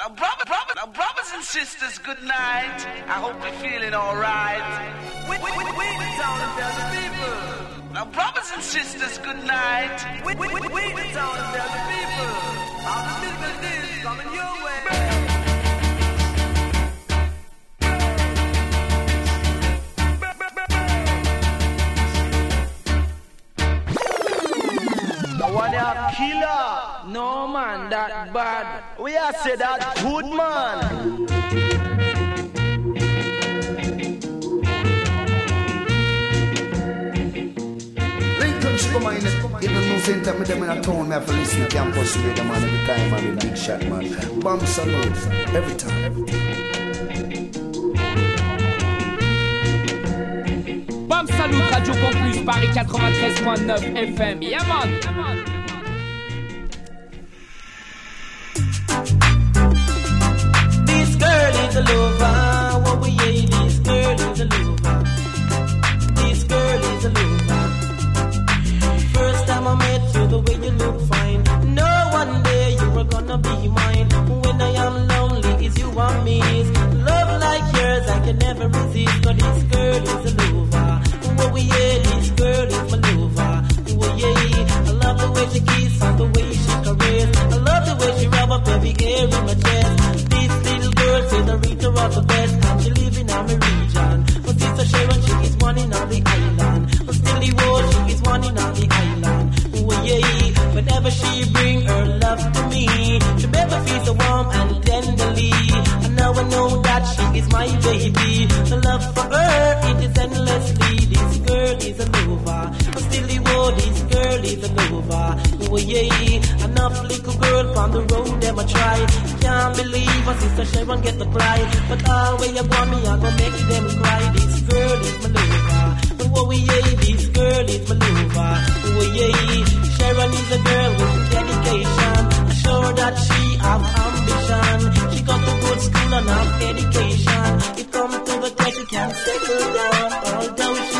Now, brother, brother, now, brothers and sisters, good night. I hope you're feeling alright. We, we, we, we the town tell the people. Now, brothers and sisters, good night. We, we, we, we the town tell the people. All the business is coming your way. one killer. No man, that bad. We are say that good man. Come on, even no same time, them in a town, me have to listen to campus radio, man, every time, man, big shot, man. Bomb salute, every time. Every time. Bam Salut Radio Campus Paris 93.9 FM. Yeah man. This lover. What we this girl is a lover. This girl is a lover. First time I met you, the way you look fine. One day you gonna be mine. When I am lonely, it's you and me. Love like yours, I can never resist. This girl is a. was the best, and she live in our region. But sister Sharon, she is one in on the island. Still the world, she is one in on the island. Oh yeah, whenever she bring her love to me, she make me feel so warm and tenderly. And now I know that she is my baby. The love for her, it is endlessly. This girl is a lover. Still the world, this girl is a lover. Oh yeah, enough girl on the road, them I try. Can't believe my sister Sharon get the pride. But all way you want me, I'm gonna make them cry. This girl is my lover. Oh yeah, this girl is my lover. Oh yeah, Sharon is a girl with dedication. Sure that she have ambition. She got to good school and have education. It come to the test, she can settle down. Although she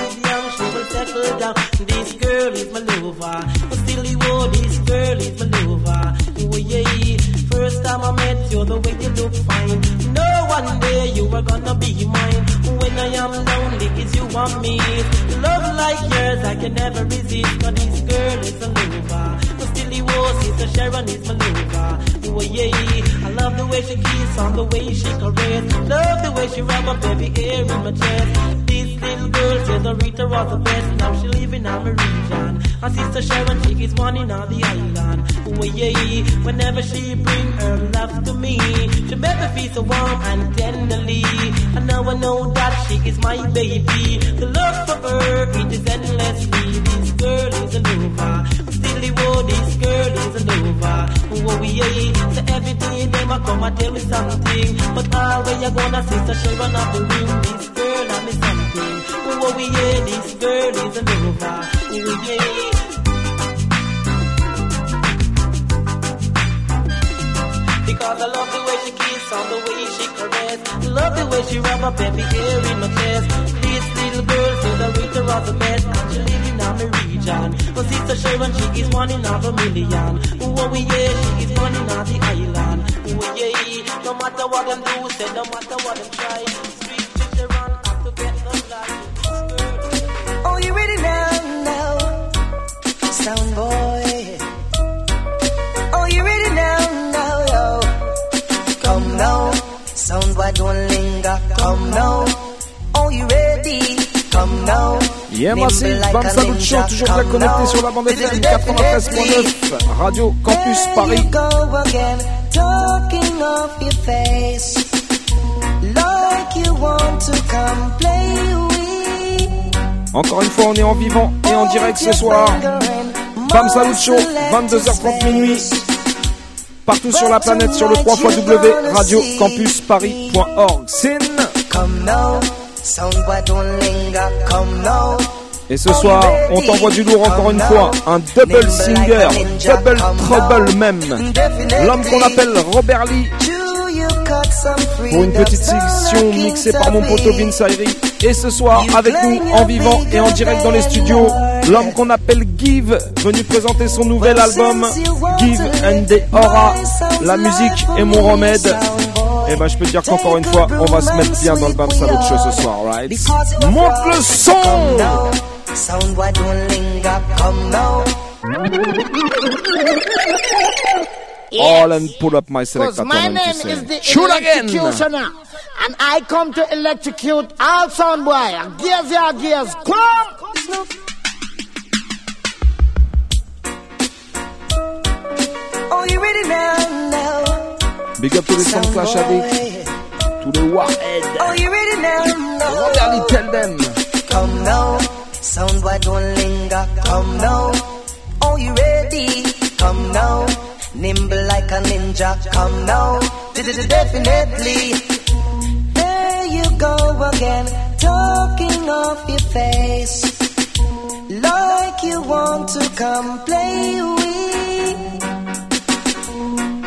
way you look fine. No one day you were gonna be mine. When I am lonely, it's you want me. Love like yours, I can never resist. Cause this girl is a lover. But still, oh, sister Sharon is my lover. Oh yeah, I love the way she kiss on the way she caress. Love the way she rub my baby hair in my chest. This little girl says the Rita was the best. Now she living in my region. And sister Sharon, she is one in all the island. Oh yeah, whenever she bring her love to me, she make me feel so warm and tenderly. And now I know that she is my baby. The love for her, it is endlessly. This girl is a lover the world this girl isn't over. What we ain't, so every day they might come and tell me something. But always you're gonna see that she run up the ring. This girl, I me something. What we ain't, this girl isn't over. What we ain't. Because I love the way she kiss on the way she caress. Love the way she rub up every hair in my chest. This little girl says the Rita was the best. And she live in our region. But sister Sharon, she is one in a million. Oh, yeah, she is one in on the island. Oh, yeah, no matter what them do, say no matter what them try. Sister Sharon have to get the light. Oh, you ready now, now, sound boy. Sound boy, don't linger. Come now. Oh, you ready? Come now. Yeah, massive, Bam Salut Show, toujours bien connecté sur la bande FM 93.9, Radio Campus Paris. Talking off your face. Like you want to come play with. Encore une fois, on est en vivant et en direct ce soir. Bam Salut Show, 22h30 minuit. Partout sur la planète sur le 3 radiocampusparis.org. Sin. Come now, sound boy, don't linger. Come now. Et ce soir, on t'envoie du lourd encore une fois, un double singer, double trouble même. L'homme qu'on appelle Robert Lee. Pour une petite section mixée par mon Vince Ayri. Et ce soir, avec nous, en vivant et en direct dans les studios, l'homme qu'on appelle Give, venu présenter son nouvel album, Give and the Aura. La musique est mon remède. Et eh ben, je peux dire qu'encore une fois, on va se mettre bien dans le Bam Salut Show ce soir, right? Monte le son! Yes. All and pull up my selector. My name is the Shoot executioner, and I come to electrocute all sound boy. Gears, yeah, gears, come. Oh, you ready now? now. Big up to the Sound Clash avec to the Warhead. Oh, you ready now? now. Really tell them. Come now, sound boy don't linger. Come now. Oh, you ready? Come now. Nimble like a ninja, come now. Definitely. There you go again, talking off your face. Like you want to come play with.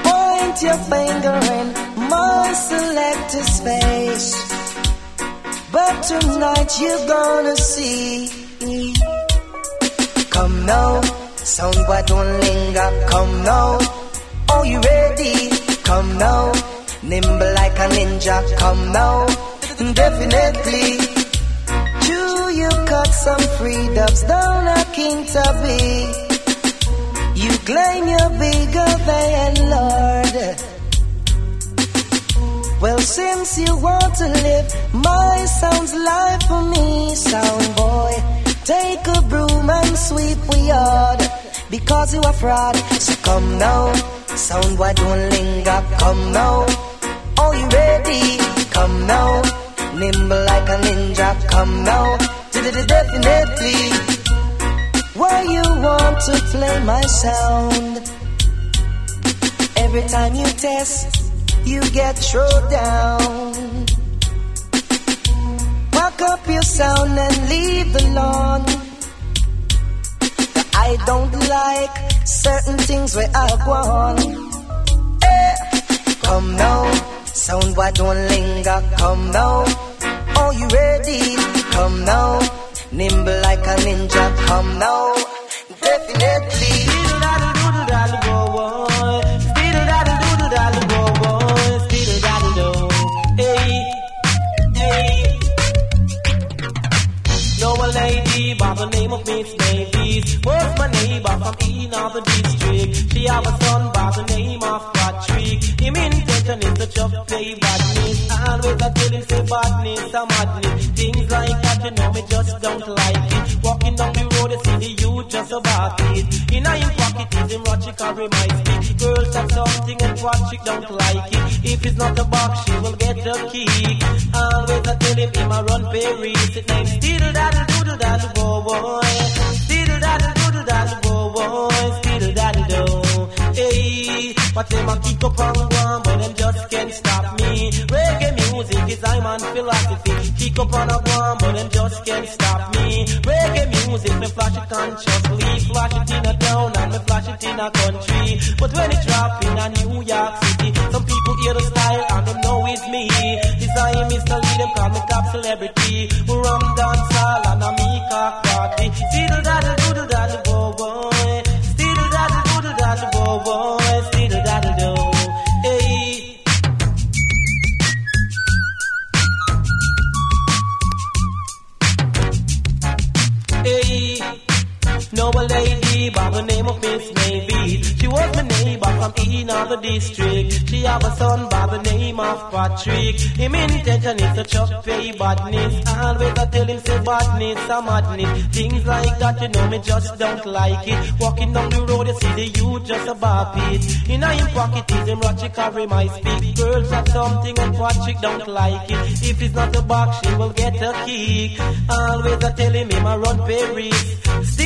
Point your finger in my selector's face. But tonight you're gonna see. Come now Sound boy don't linger, come now. Oh, you ready? Come now. Nimble like a ninja, come now. Definitely. Do you cut some free dubs down a King Tubby? You claim you're bigger than Lord. Well, since you want to live my sound's life for me, sound boy. Take a broom and sweep we yard because you are fraud. So come now, sound why don't linger. Come now, are you ready? Come now, nimble like a ninja. Come now, definitely. Why you want to play my sound? Every time you test, you get thrown down. Up your sound and leave the lawn. I don't like certain things where I want. Eh. Come now, sound why don't linger. Come now, are you ready? Come now, nimble like a ninja. Come now, definitely. The name of Miss Davies. Was my neighbor from another district. She have a son by the name of Patrick. Him intention is to chop play badness. Always I tell him say badness, I'm madness. Things like that, you know me just don't like it. Walking down the you see the youth just about it. In a him pocket is him watch carry my stick. Girls have something and Patrick don't like it. If it's not a box, she will get the key. Always I tell him him a run Paris. It name still that do do that boy boy. Still that do do that boy. Still that do. Hey, but them a kick up on, but them just can't stop me. Reggae music is I'm on philosophy. Kick up and a go on, but them just can't stop me. Music, me flash it consciously. Flash it in a town and me flash it in a country. But when it drop in a New York City, some people hear the style and them know it's me. This I am Mr. Lee, them call me top celebrity. Rum dance the name of Miss Maybe. She was my neighbor from another district. She have a son by the name of Patrick. Him intention is to chop pay badness. Always I tell him say badness, a madness. Things like that, you know me just don't like it. Walking down the road, you see the youth just a bop it. In him pocket is him ratchet carry my speak. Girls have something and Patrick don't like it. If it's not a box, she will get a kick. Always I tell him him a run Paris. Still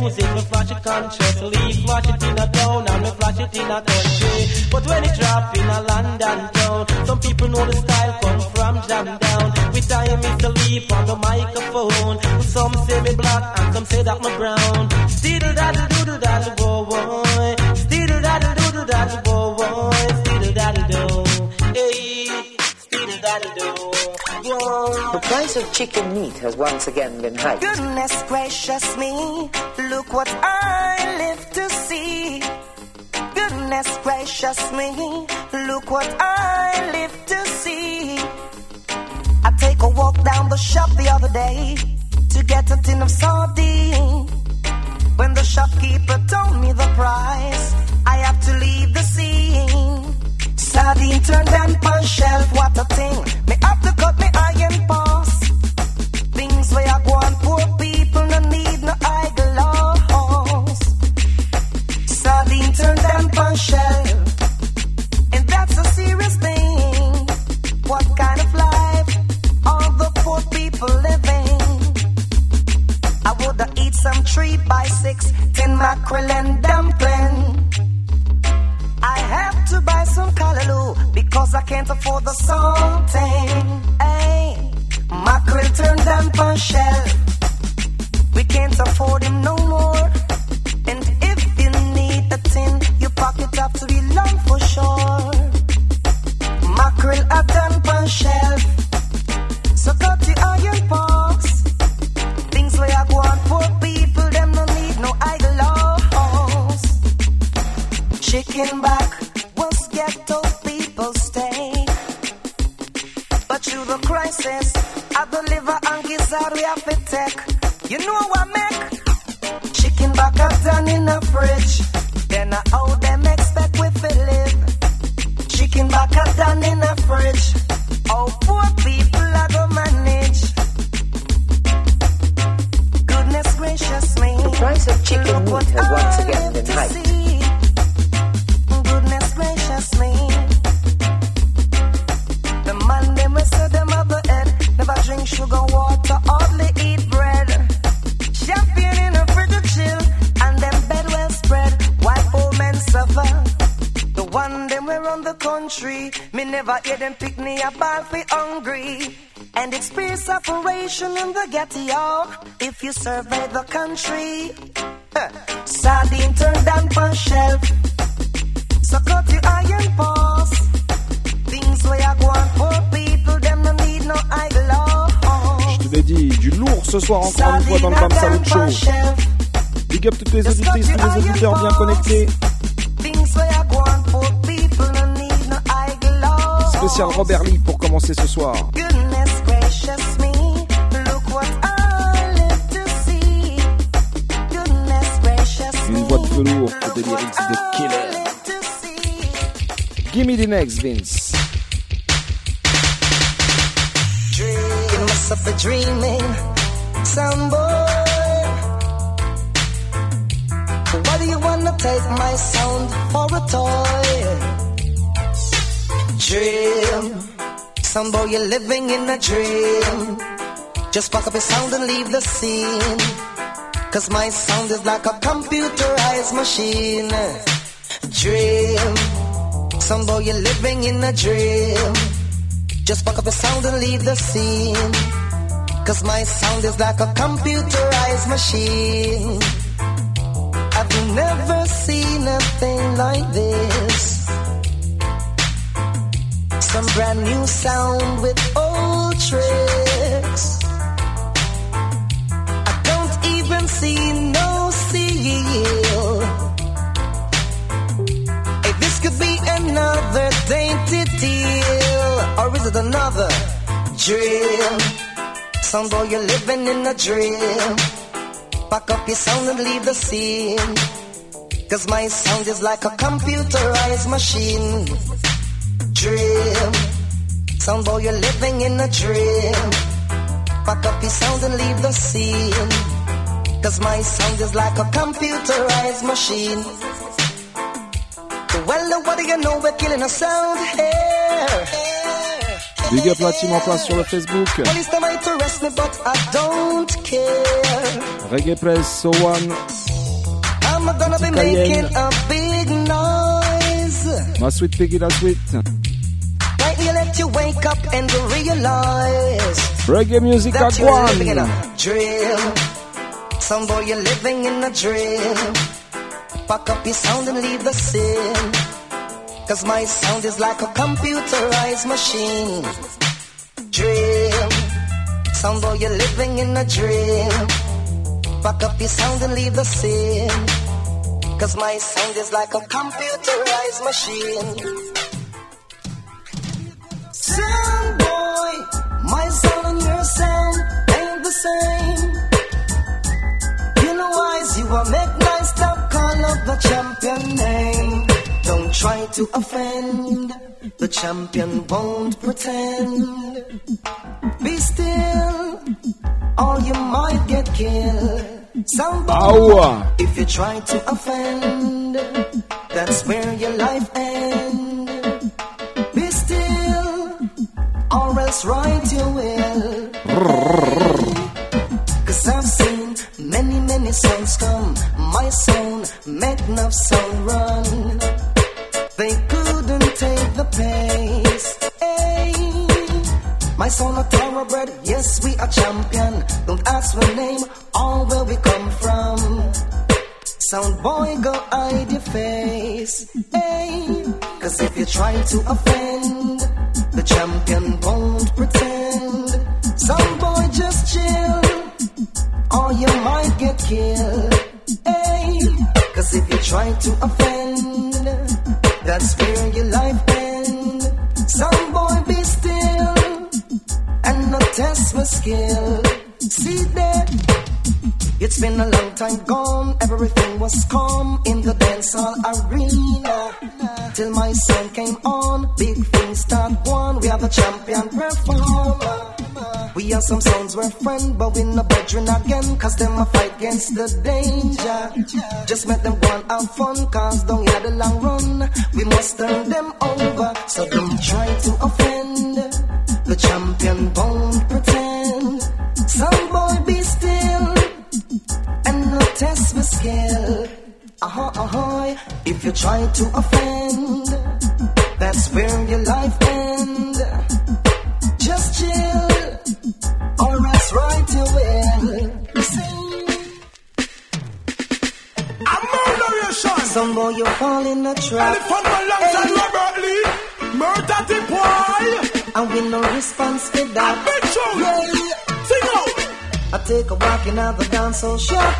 music, me flash it consciously. Flash it in a town and me flash it in a country. But when it drop in a London town, some people know the style come from jam down. With time is the leap on the microphone. Some say me black and some say that me brown. Still daddle doodle daddle boy, boy. The price of chicken meat has once again been hiked. Goodness gracious me, look what I live to see. Goodness gracious me, look what I live to see. I take a walk down the shop the other day to get a tin of sardine. When the shopkeeper told me the price, I have to leave the scene. Sardine turned down on shelf, what a thing. Me and are the because I can't afford the salting. Turn them on shell. We can't afford him no more. Ghetto if you survey the country. Huh. Sardine turned down on shelf. So cut your iron pass. Things where I go on poor people, them no need no eyeglass. Je te l'ai dit, du lourd ce soir encore une fois dans le Bam Salut Show. Big up toutes les auditrices, tous les auditeurs bien connectés. Spécial Robert Lee pour commencer ce soir. Me, velours pour des lyrics de killer. see. Gimme the next, Vince. You must dreaming, some boy. Why do you wanna take my sound for a toy? Dream, some boy you're living in a dream. Just pack up your sound and leave the scene. Cause my sound is like a computerized machine. Dream, some boy you're living in a dream. Just fuck up the sound and leave the scene. Cause my sound is like a computerized machine. I've never seen a thing like this. Some brand new sound with old tricks. It another dream? Some boy, you're living in a dream. Pack up your sound and leave the scene. Cause my sound is like a computerized machine. Dream. Some boy, you're living in a dream. Pack up your sound and leave the scene. Cause my sound is like a computerized machine. Well, what do you know? We're killing a sound here. Big up la team en place sur le Facebook. Reggae Press, So One. noise my sweet Piggy, that's sweet. Reggae music at one. Some boy you're living in a dream. Pack up your sound and leave the scene. Cause my sound is like a computerized machine. Dream. Some boy you're living in a dream. Pack up your sound and leave the scene. Cause my sound is like a computerized machine. Sound boy, my sound and your sound ain't the same. You know wise, you are make nice stop call up the champion name. Try to offend, the champion won't pretend. Be still, or you might get killed. Sound boy, if you try to offend, that's where your life ends. Be still, or else right you will. Cause I've seen many, many songs come. My sound make enough sound run. They couldn't take the pace. Hey. My son a thoroughbred, yes we are champion. Don't ask for name or where we come from. Sound boy, go hide your face. Hey, cause if you try to offend, the champion won't pretend. Sound boy, just chill, or you might get killed. Hey, cause if you try to offend, that's where your life ends. Sound boy, be still and not test my skill. See that? It's been a long time gone, everything was calm in the dancehall arena. Till my son came on, big things start one. We have a champion performer. We have some sounds we're friend, but we no bedroom again, cause them a fight against the danger. Just make them go and have fun, cause don't hear the long run. We must turn them over, so don't try to offend. The champion won't pretend. Some boy be still and not test my skill. Uh-huh, uh-huh. If you try to offend, that's where your life end. Right you will. A murderation. Some boy you fall in a trap. Elephant alongside Robert Lee. Murder the boy. And we no response to that. Big show. Yeah. Sing out. I take a walk in the dance so shop.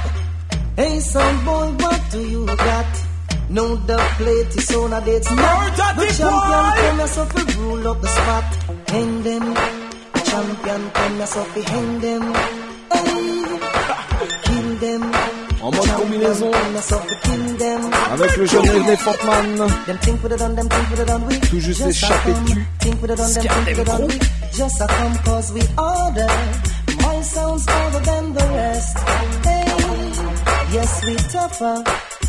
Hey, some boy, what do you got? No, the plate is on a date Murder The the champion come up and rule up the spot. Hang them. Champion hang them. Kill them. En mode combinaison avec le jeune René Fortman. Tout juste échappé come. de cul. Think with it on them, think with it on we. Just a come cause we order. My sounds other than the rest. Hey, yes we tougher.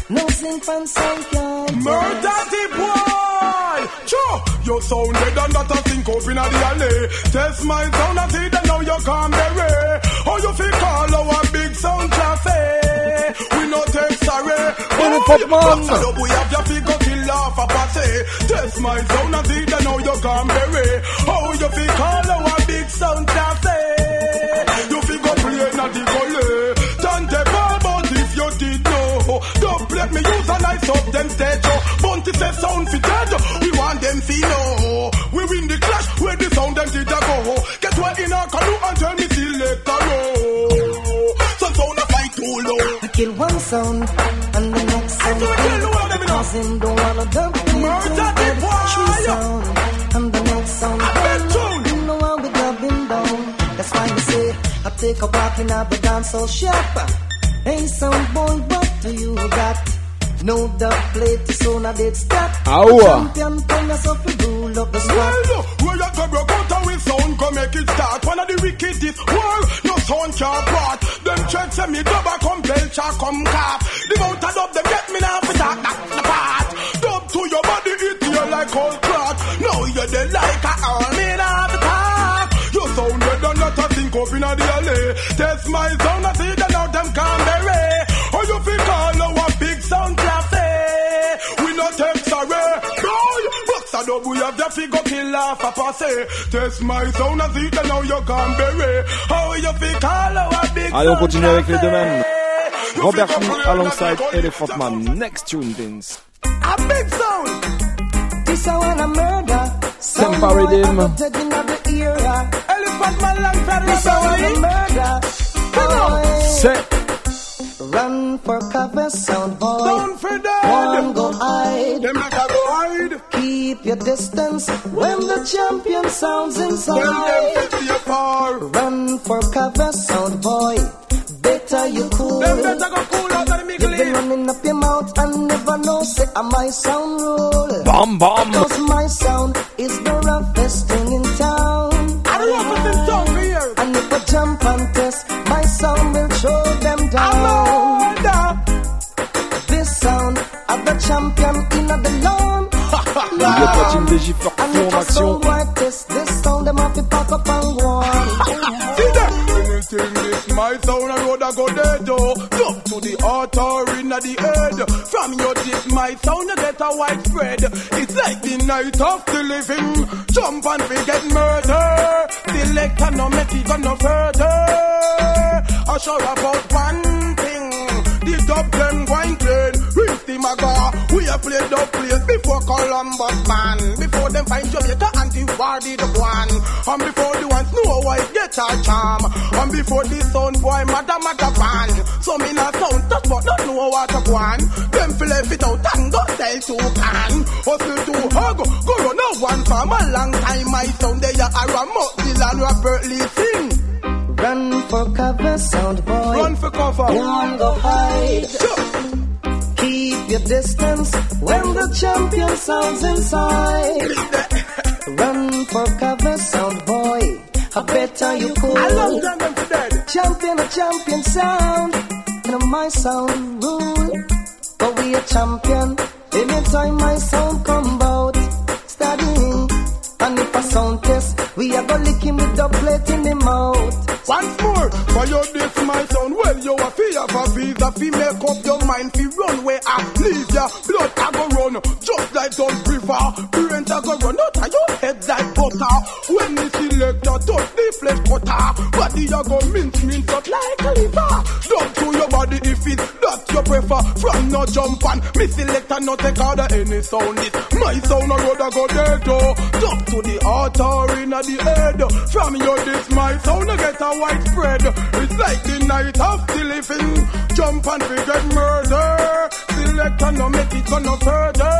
No sing fan sound can't Murder the boy. Your sound dead and that a think up in the alley. Test my sound and see that now you can't bury. Oh, you feel call our big sound class. Eh? We no take sorry. Boy, Fortman. Buffalo, we have your figure kill off a party. Test my sound and see that now you can't bury. Oh, you feel call our big sound class. Eh? You figure play na the gully. Tante but if you did know, don't let me use a nice up them stage. oh. Bunty say sound fit want them feel know. We win the clash where the sound them did a go. Oh. Get what in our canoe and turn the selector row. Some sound a fight too low. I kill one sound and the next sound do it, kill the one, let me know. Cause him don't wanna dump me Murder the boy. Sound and the next sound I bet tune. You know how we dub him down That's why we say I take a walk in the dance so sharp Hey sound boy what do you got? No the plate is on a dead stop Aua. Champion come us up to rule up the spot Well, where you go broke out and we sound come make it start. One of the wickedest world, no sound can't part. Them checks say me double come belch or come cough. The mouth of dub them get me now for talk that the part. Dub to your body it you like old clock. Now you're the like a army now the talk. You sound red and not a think up in the alley. Test my sound just fi kill off a posse. Test my sound and see that now you can't bury. How you fi call our big Allez, on continue avec les deux mêmes. Robert Smith alongside Elephant Man. Next tune, Vince. A big sound. This I wanna murder. Sempa Redeem. Elephant Man long for This I wanna murder. Come on. Run for cover, sound boy. Sound for Keep your distance when the champion sounds Them them inside. fifty. Run for cover, sound boy. Better you cool. Them better go cool out of the You've been running up your mouth and never know say I my sound rule. Bam Bam. Cause my sound is the roughest thing in town. I don't know if it's tongue here. And if I jump and test, my sound will show them down. To pack up and go on. See that? Anything this my sound, I road I go dead oh. Jump to the altar in the head. From your this my sound, you get a widespread. It's like the night of the living. Jump and forget murder. Select and no make it go no further. I sure about one thing. The dub them wine clean. Rinse the maga. We have played dub place before Columbus man. Before them find Jamaica did the one. And before the ones know why get a charm. And before the sound boy mother mother ban. So me not sound touch but not know what to go on. Them feel it out and go sell to can. Hustle to hug. Go run a one from a long time. My sound they are a Ramot Dylan Robert Lee sing. Run for cover, sound boy. Run for cover. One go hide. Sure. Keep your distance when the champion sounds inside. Run for cover, sound boy. I bet better you cool. I love them for. Champion, a champion sound. You know my sound rule. But we a champion. Anytime my sound come out, studying. And if a sound test, we are gonna lick him with the plate in the mouth. More, for your this my son, well, you a fear for visa, fi make up your mind, fi run where I leave ya. Blood I go run, just like Don River. Parents I go run out of your head like butter. When the selector touch the flesh cutter, body I go mince, mince up like a liver. Don't to your body if it's that you prefer. From no jump and me selector no take order any sound. It my sound a road I go dead oh. Jump to the altar in the head. From your this my sound I get a widespread. It's like the night of the living. Jump and forget murder. Select and no make it go no further.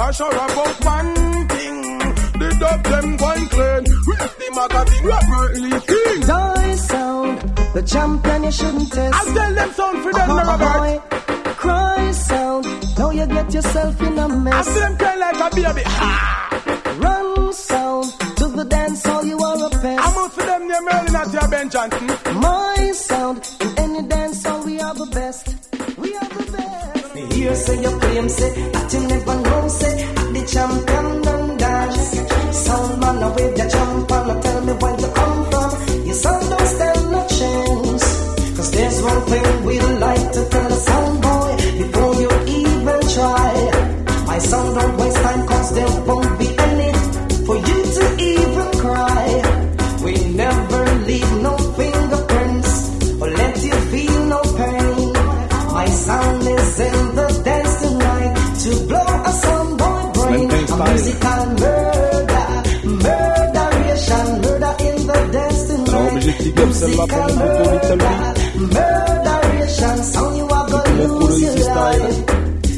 I sure about one thing. The dub them going clean. Rest the magazine Robert Lee King. Die sound, the champion you shouldn't test. I tell them sound for them Uh-huh, Robert. Cry sound, now you get yourself in a mess. I see them cry like a baby. Ha! Run the dance hall you are a I'm pest. out for them near Merlin at your Ben Johnson. My sound, in any dance hall we are the best. We are the best. Me hear say you claim say, that you never know say, at the champion done dance. Sound man away the jump and tell me where you come from. Your sound don't stand no chance. Cause there's one thing we like to tell the sound boy before you even try. My sound don't de pick up pour mon poteau Little. Murderation, sound you are gonna lose your life.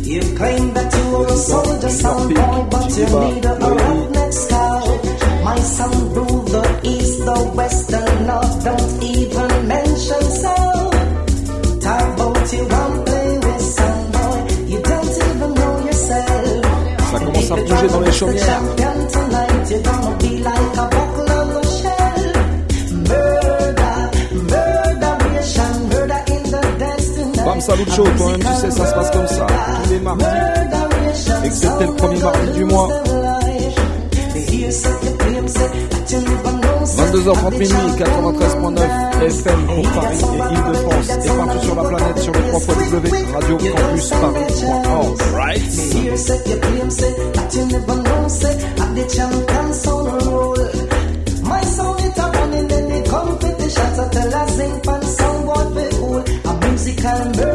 You claim that you are a soldier, sound boy, but you need a roughneck scout. My son rule the east, the west, the north, don't even mention sound. Talk about you and play with sound boy, you don't even know yourself. Ça commence à bouger dans les chaumières. Salut Show quand même, tu sais, ça se passe comme ça. Tous les mardis, excepté le premier mardi du mois. 22h30 minuit, 93.9 FM pour Paris et Île-de-France et partout sur la planète sur le 3 W Radio Campus Paris.org. Right. Musical murder.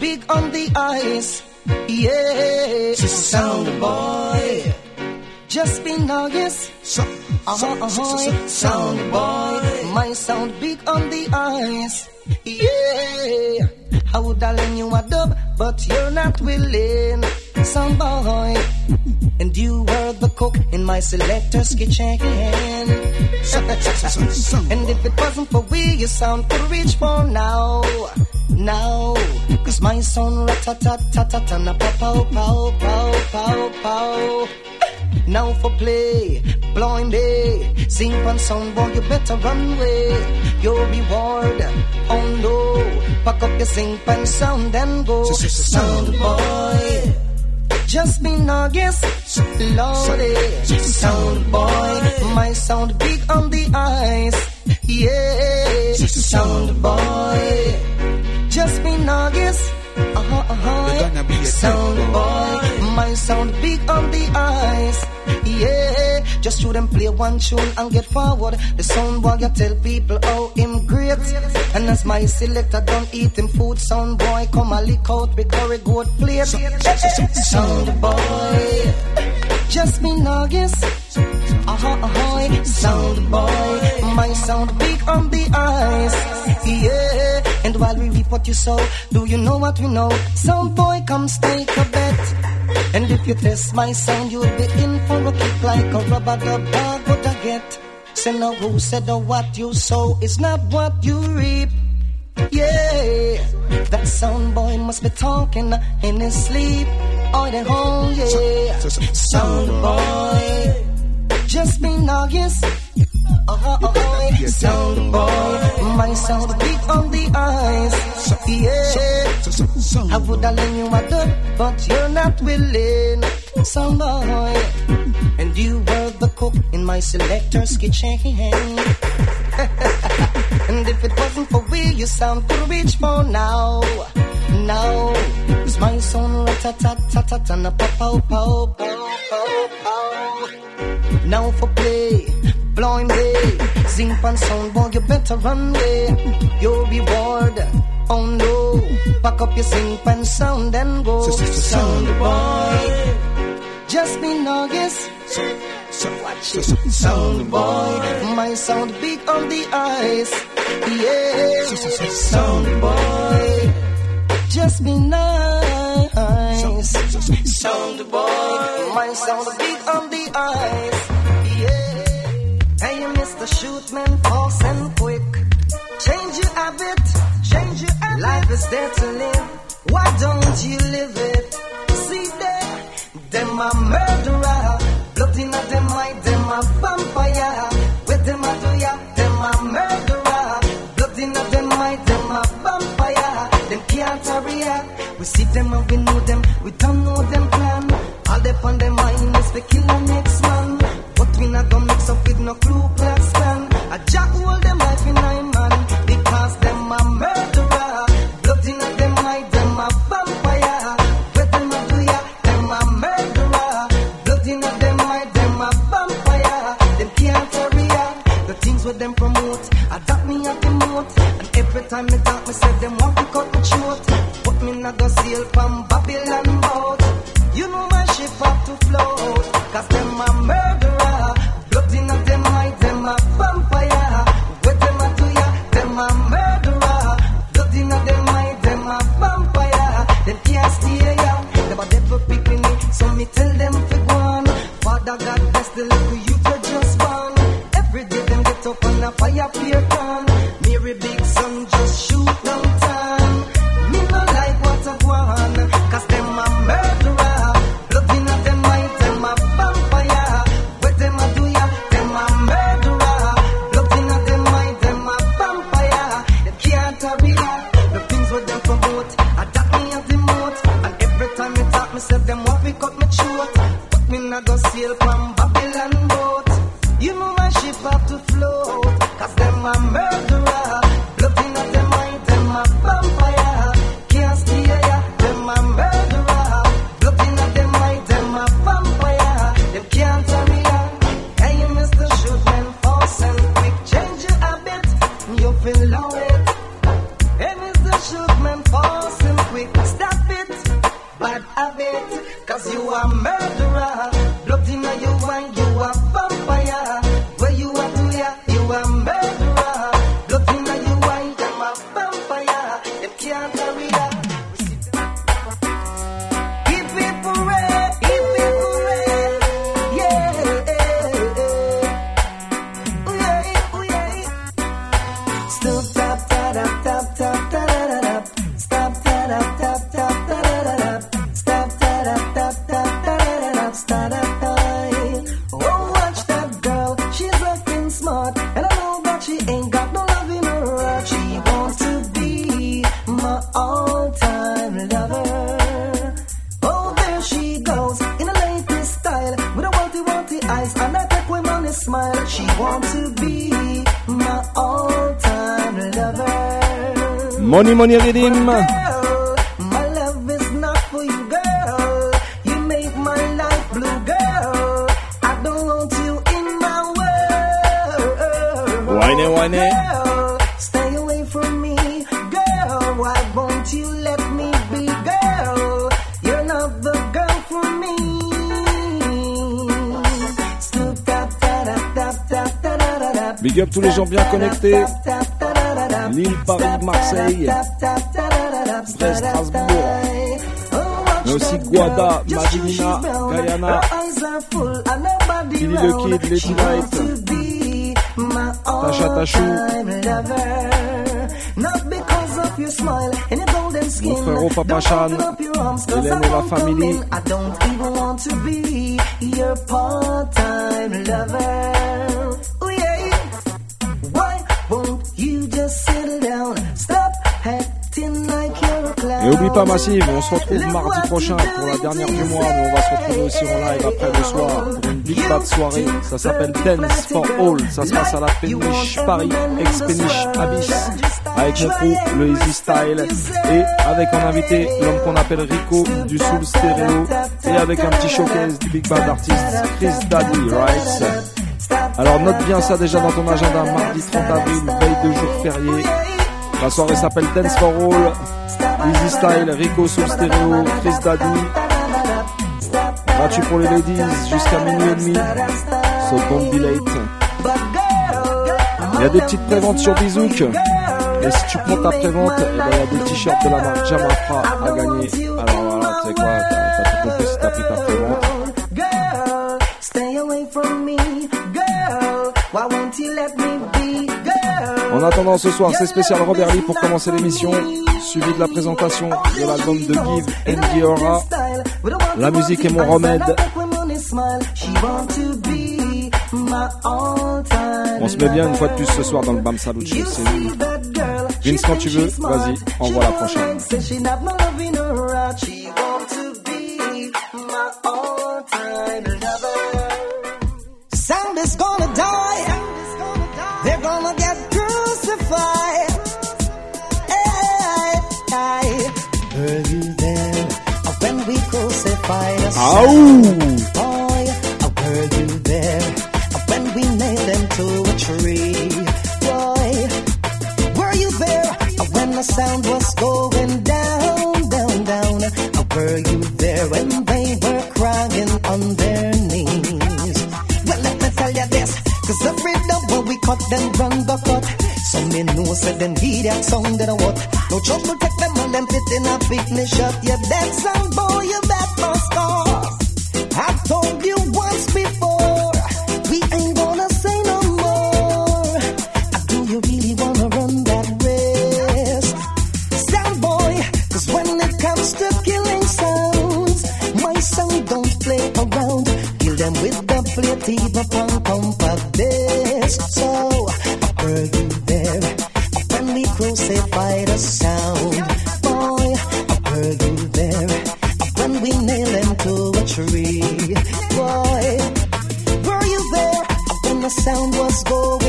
Big on the ice. Yeah, sound boy, just be August. Uh-huh, uh-huh. Sound boy, my sound big on the ice. Yeah, I would have lend you a dub, but you're not willing. Sound boy, and you were the cook in my selector's kitchen. and if it wasn't for we, your sound could reach for now. Now, cause my sound rat-a-tat-tat-tat na pow pow pow pow pow. Now for play, blind day, sing one sound boy, you better run away. Your reward, oh no, pack up your sing pan sound and go. Sound boy. Just be August, Lordy. Sound boy, my sound big on the ice. Yeah, sound boy. Just be August. Uh-huh, uh-huh. Sound boy, my sound big on the ice. Yeah, just shoot and play one tune and get forward. The sound boy, you tell people how him great. And as my selector don't eat him food, sound boy come a lick out with curry goat plate. Sound boy, just be August. Uh-huh, uh-huh. Sound boy, my sound big on the ice. Yeah, and while we reap what you sow, do you know what we know? Sound boy, come take a bet. And if you test my sound, you'll be in for a kick like a rubber dub dog would I get. Say now who said that what you sow is not what you reap. Yeah, that sound boy must be talking in his sleep. Oh, the home, yeah. Sound boy, just be August. Uh-huh, uh-huh. Sound boy, my sound big on the eyes. Yeah, I would have lent you a dub, but you're not willing. Sound boy, and you were the cook in my selector's kitchen. and if it wasn't for we, your sound could reach for now. Now, cause my sound rat-a-tat-tat-tat and a pow pow pow pow pow. Now for play, blind day, sing pan sound boy, you better run away. Your reward, oh no, pack up your sing pan sound and go. Sound boy, just be August. Watch it. Sound boy, my sound big on the ice. Yeah, sound boy, just be nice. Sound boy, my sound big on the ice. Yeah, men fast and quick. Change your habit, change your habit. Life is there to live. Why don't you live it? See there, them a murderer. Blood in a them eye, them a vampire. With them a do ya, them a murderer. Blood in a them eye, them a vampire. Them can't hurry. We see them and we know them. We don't know them plan. All they on them mind is to kill the next man. But we not gonna mix up with no clue. A jack them life in nine man because them a murderer. Blood in a them eye, them a vampire. With them a do ya, them a murderer. Blood in a them eye, them a vampire. Them can't hurry up. The things with them promote, I got me at the moat. And every time me talk, me say them want to cut me short. But me not go sail from Babylon mon frérot Papa Chan, Hélène et la famille. I don't even want to be your part-time lover. Oh yeah. Why won't you just settle down? Stop acting like you're a clown. Et oublie pas Massive, on se retrouve mardi prochain pour la dernière du mois, mais on va se retrouver aussi en live après le soir pour une big bad soirée. Ça s'appelle Dance for All, ça se passe à la Péniche Paris, ex-Péniche Abyss, avec mon crew, le Easy Style, et avec en invité l'homme qu'on appelle Rico du Soul Stereo, et avec un petit showcase du big bad artiste Chris Daddy, right? Alors note bien ça déjà dans ton agenda, mardi 30 avril, veille de jour férié. La soirée s'appelle Dance for All, Easy Style, Rico Soul Stereo, Chris Daddy. Gratuit pour les ladies jusqu'à minuit et demi. So don't be late. Il y a des petites préventes sur Bizouk. Et si tu prends ta prévente, eh ben, il y a des t-shirts de la marque Jamafra à gagner. Alors voilà, tu sais quoi, t'as t'as tout compris si t'as pris ta prévente. En attendant ce soir, c'est spécial Robert Lee pour commencer l'émission, suivi de la présentation de l'album de Give and. La musique est mon remède. On se met bien une fois de plus ce soir dans le Bam Salut Show, c'est. Vince, quand tu veux, vas-y, envoie la prochaine. Sound is gonna die. They're gonna get crucified. Hey, hey. Were you there when we crucified sound was going down, down, down? Were you there when they were crying on their knees? Well, let me tell you this, cause every double we cut, them run the cut. Some men know said them hear that sound that I what. No trouble take them and them fit in a picnic shop. Yeah, that sound boy, you bet must. Sound. Boy, were you there. When we nailed them to a tree? Boy, were you there when the sound was going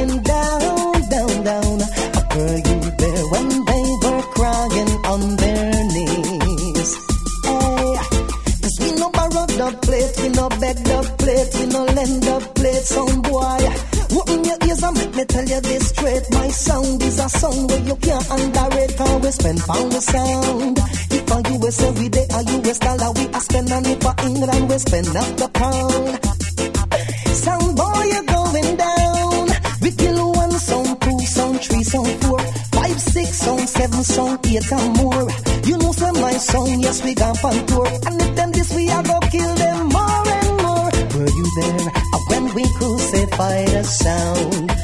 we spend pound with sound. If a US every day, a US dollar we a spend. And if a England, we spend up the pound. Sound boy, you're going down. We kill one sound, two sound, three sound, four, five, six sound, seven sound, eight and more. You know some my song, yes we gone on tour. And if them this we are go kill them more and more. Were you there uh, when we crucified the sound?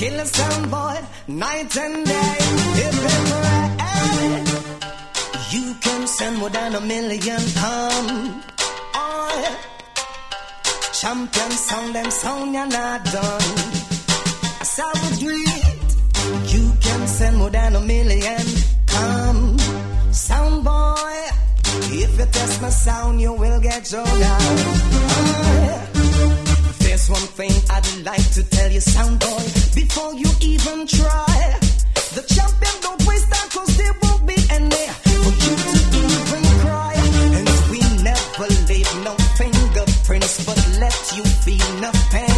Killer sound boy, night and day. Hip hooray. You can send more than a million pounds. Oh, champion sound, them sound, you're not done. Sour tweet. You can send more than a million. Come, sound boy. If you test my sound, you will get your down. There's one thing I'd like to tell you, sound boy, before you even try. The champion don't waste time, cause there won't be any for you to even cry. And we never leave no fingerprints, but let you feel no pain.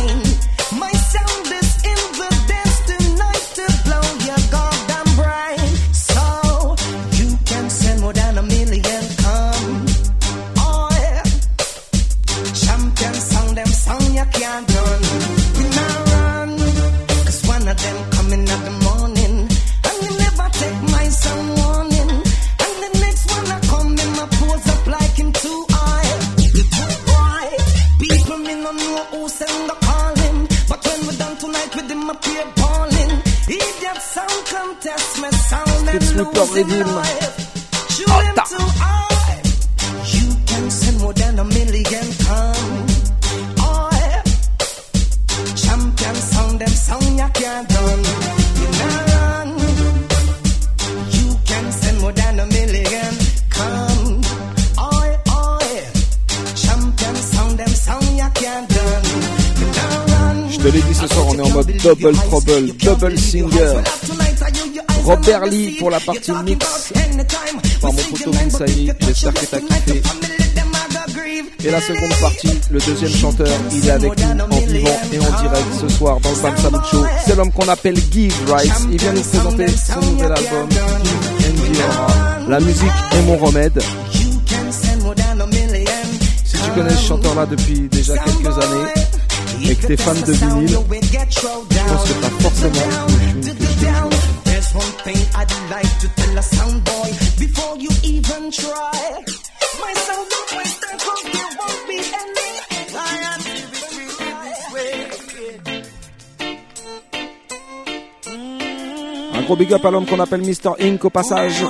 Je te l'ai dit ce soir, on est en mode double trouble, double singer. Robert Lee pour la partie mix par mon poteau Vinsaï. J'espère que t'as kiffé. Et la seconde partie, le deuxième chanteur, il est avec nous en vivant et en direct ce soir dans le Bam Salut Show. C'est l'homme qu'on appelle Give Rights. Il vient nous présenter son nouvel album, Give. La musique est mon remède. Si tu connais ce chanteur-là depuis déjà quelques années et que t'es fan de vinyle, je pense que t'as forcément que je. There's one thing I'd like to tell a sound boy before you even try. My sound don't waste time 'cause there won't be any. I am living this way. Un gros big up à l'homme qu'on appelle Mr. Inc au passage.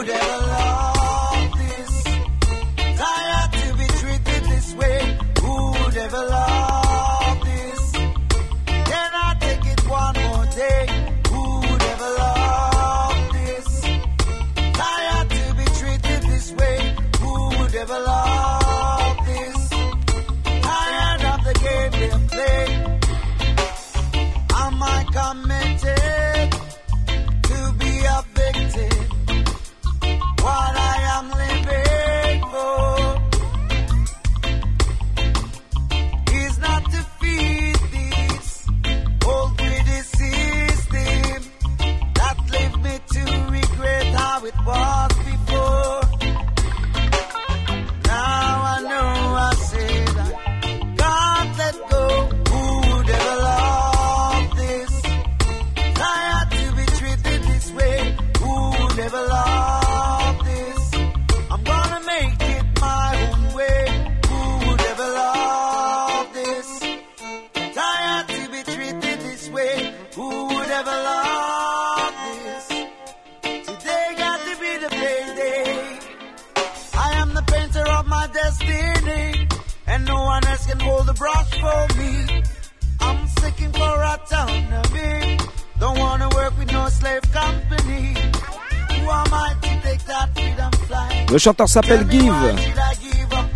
Le chanteur s'appelle Give.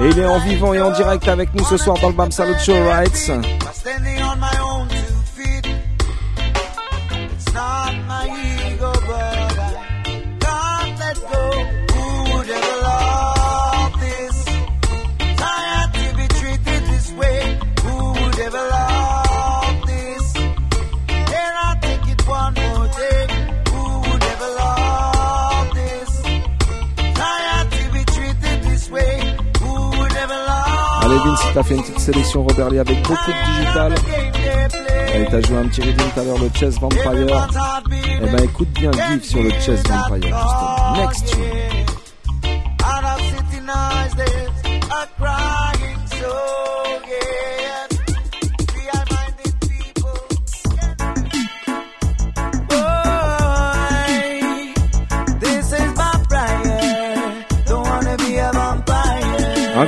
Et il est en vivant et en direct avec nous ce soir dans le Bam Salut Show Rights. T'as fait une petite sélection Robert Lee avec beaucoup de digital. Et t'as joué un petit rythme tout à l'heure, le Chess Vampire. Eh ben écoute bien Give sur le Chess Vampire, justement. Next tune.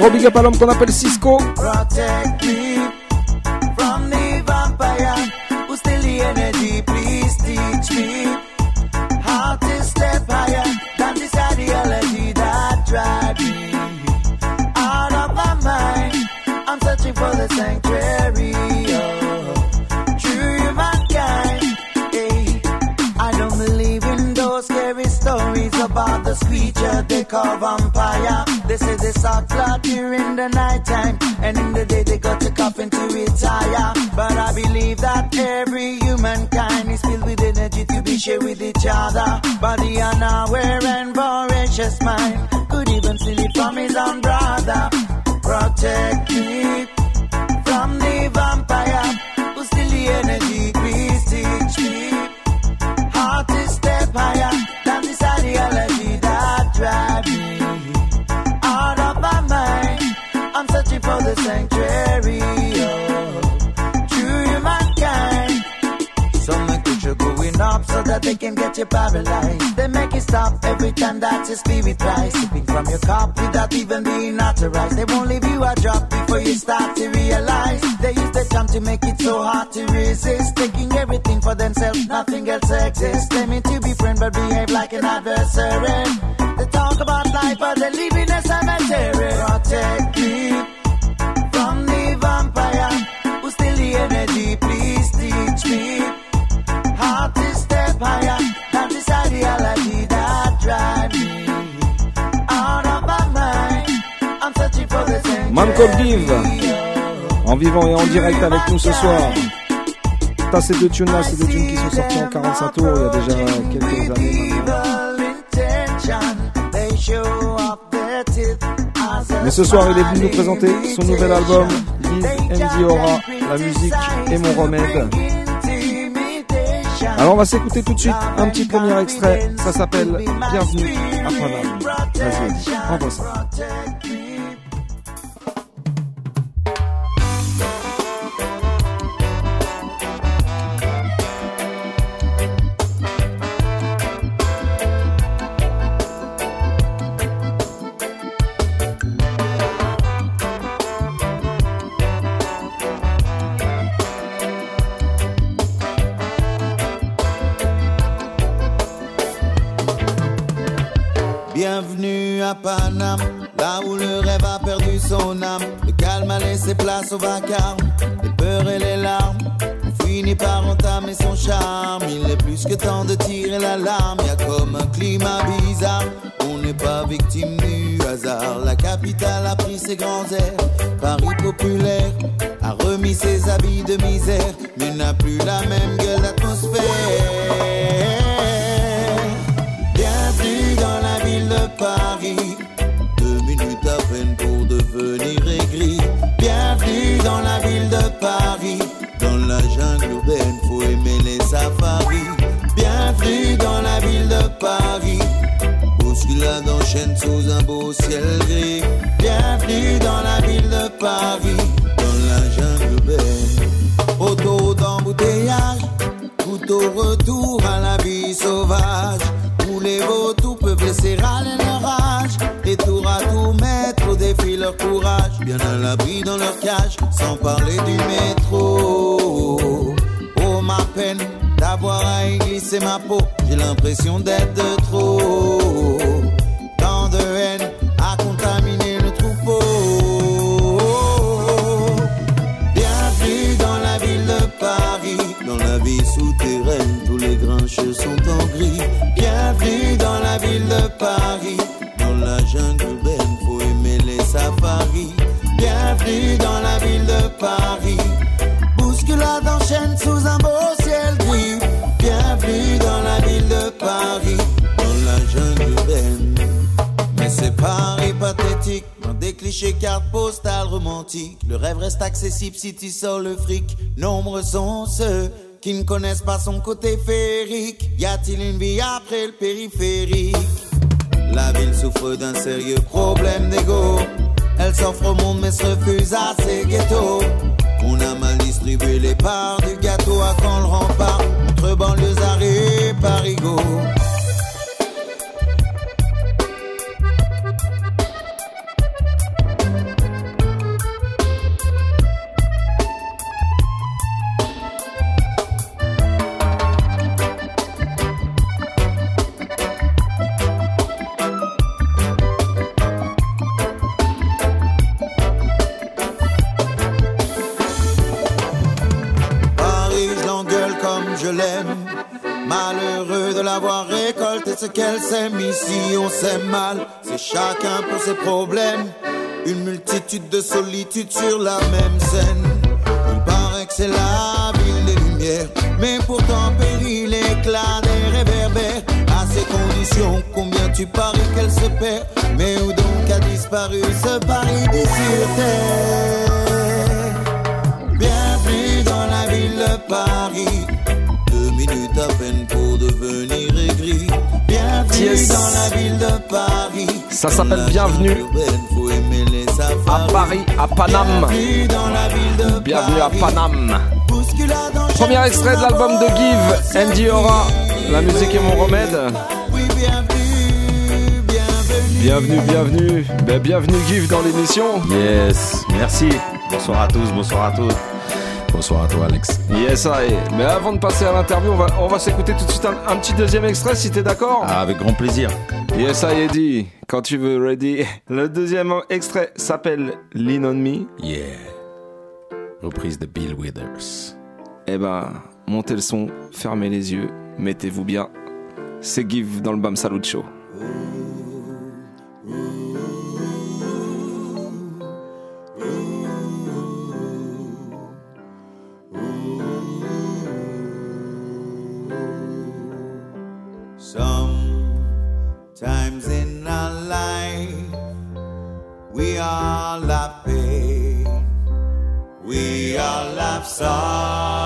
Gros big up à l'homme qu'on appelle Cisco. Stories about the creature they call vampire. They say they saw cloud during the night time, and in the day they got to coffin to retire. But I believe that every humankind is filled with energy to be shared with each other. Body unaware and voracious mind could even steal it from his own brother. Protect me from the vampire who steal the energy. Please teach me how to step higher energy that me out of my mind. I'm searching for the sanctuary. Up so that they can get you paralyzed. They make you stop every time that your spirit rise. Sipping from your cup without even being authorized. They won't leave you a drop before you start to realize. They use the charm to make it so hard to resist. Taking everything for themselves, nothing else exists. Claiming to be friend but behave like an adversary. They talk about life but they live in a cemetery. Protect me from the vampire who steal the energy. Please teach me Give, en vivant et en direct avec nous ce soir. T'as ces deux tunes là, ces deux tunes qui sont sorties en 45 tours il y a déjà quelques années. Mais ce soir, il est venu nous présenter son nouvel album, Liz and Aura, la musique et mon remède. Alors on va s'écouter tout de suite un petit premier extrait, ça s'appelle Bienvenue à Paname. Vas-y, ça. Bienvenue à Paname, là où le rêve a perdu son âme. Le calme a laissé place au vacarme, les peurs et les larmes. On finit par entamer son charme. Il est plus que temps de tirer l'alarme. Y a comme un climat bizarre. On n'est pas victime du hasard. La capitale a pris ses grands airs. Paris populaire a remis ses habits de misère, mais n'a plus la même gueule d'atmosphère. Bousculade enchaîne sous un beau ciel gris. Bienvenue dans la ville de Paris. Dans la jungle urbaine. Auto d'embouteillage. Couteau retour à la vie sauvage. Où les vautours peuvent laisser râler leur rage. Et tour à tour mettre au défi leur courage. Bien à l'abri dans leur cage. Sans parler du métro. Oh ma peine d'avoir à y glisser ma peau. J'ai l'impression d'être de trop. Cartes postales romantiques. Le rêve reste accessible si tu sors le fric. Nombreux sont ceux qui ne connaissent pas son côté féerique. Y a-t-il une vie après le périphérique? La ville souffre d'un sérieux problème d'ego. Elle s'offre au monde mais se refuse à ses ghettos. On a mal distribué les parts du gâteau à quand le rempart entre banlieusards et parigots. Ici, on s'aime mal, c'est chacun pour ses problèmes. Une multitude de solitude sur la même scène. Ça s'appelle Bienvenue à Paris, à Paname. Bienvenue à Paname. Premier extrait de l'album de Give, Andy Aura. La musique est mon remède. Bienvenue, bienvenue. Ben, bienvenue Give dans l'émission. Yes, merci. Bonsoir à tous, bonsoir à tous. Bonsoir à toi, Alex. Yes, I. Mais avant de passer à l'interview, on va, on va s'écouter tout de suite un, un petit deuxième extrait si t'es d'accord. Ah, avec grand plaisir. Yes, I, Eddie. Quand tu veux, ready. Le deuxième extrait s'appelle Lean on Me. Yeah. Reprise de Bill Withers. Eh ben, montez le son, fermez les yeux, mettez-vous bien. C'est Give dans le Bam Salut Show. are laughing. We are laughing.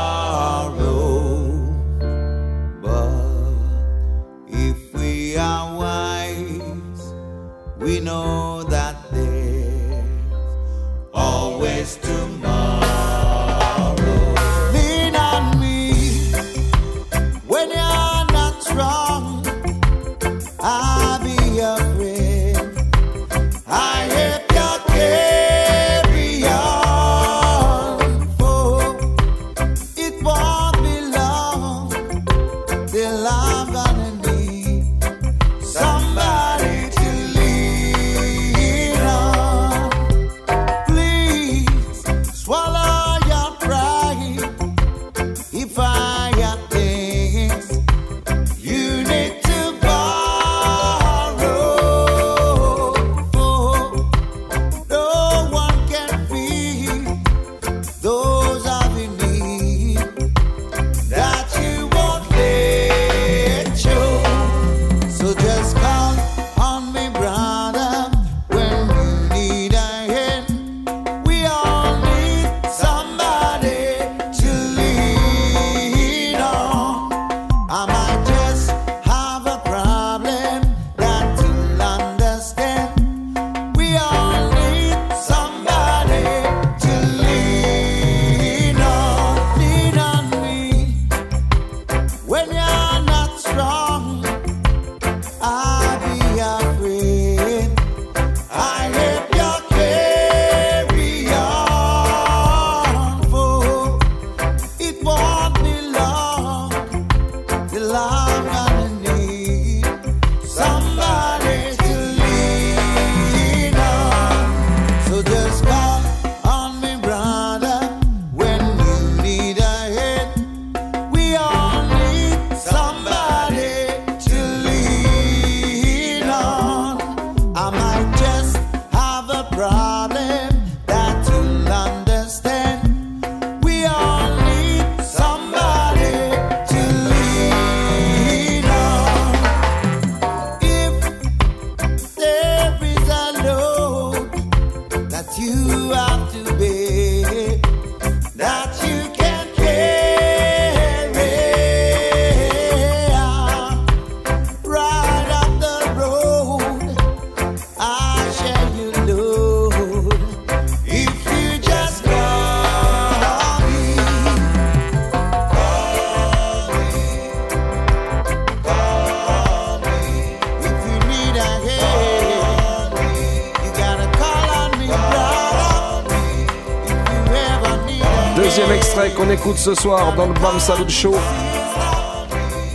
Ce soir dans le Bam Salut Show.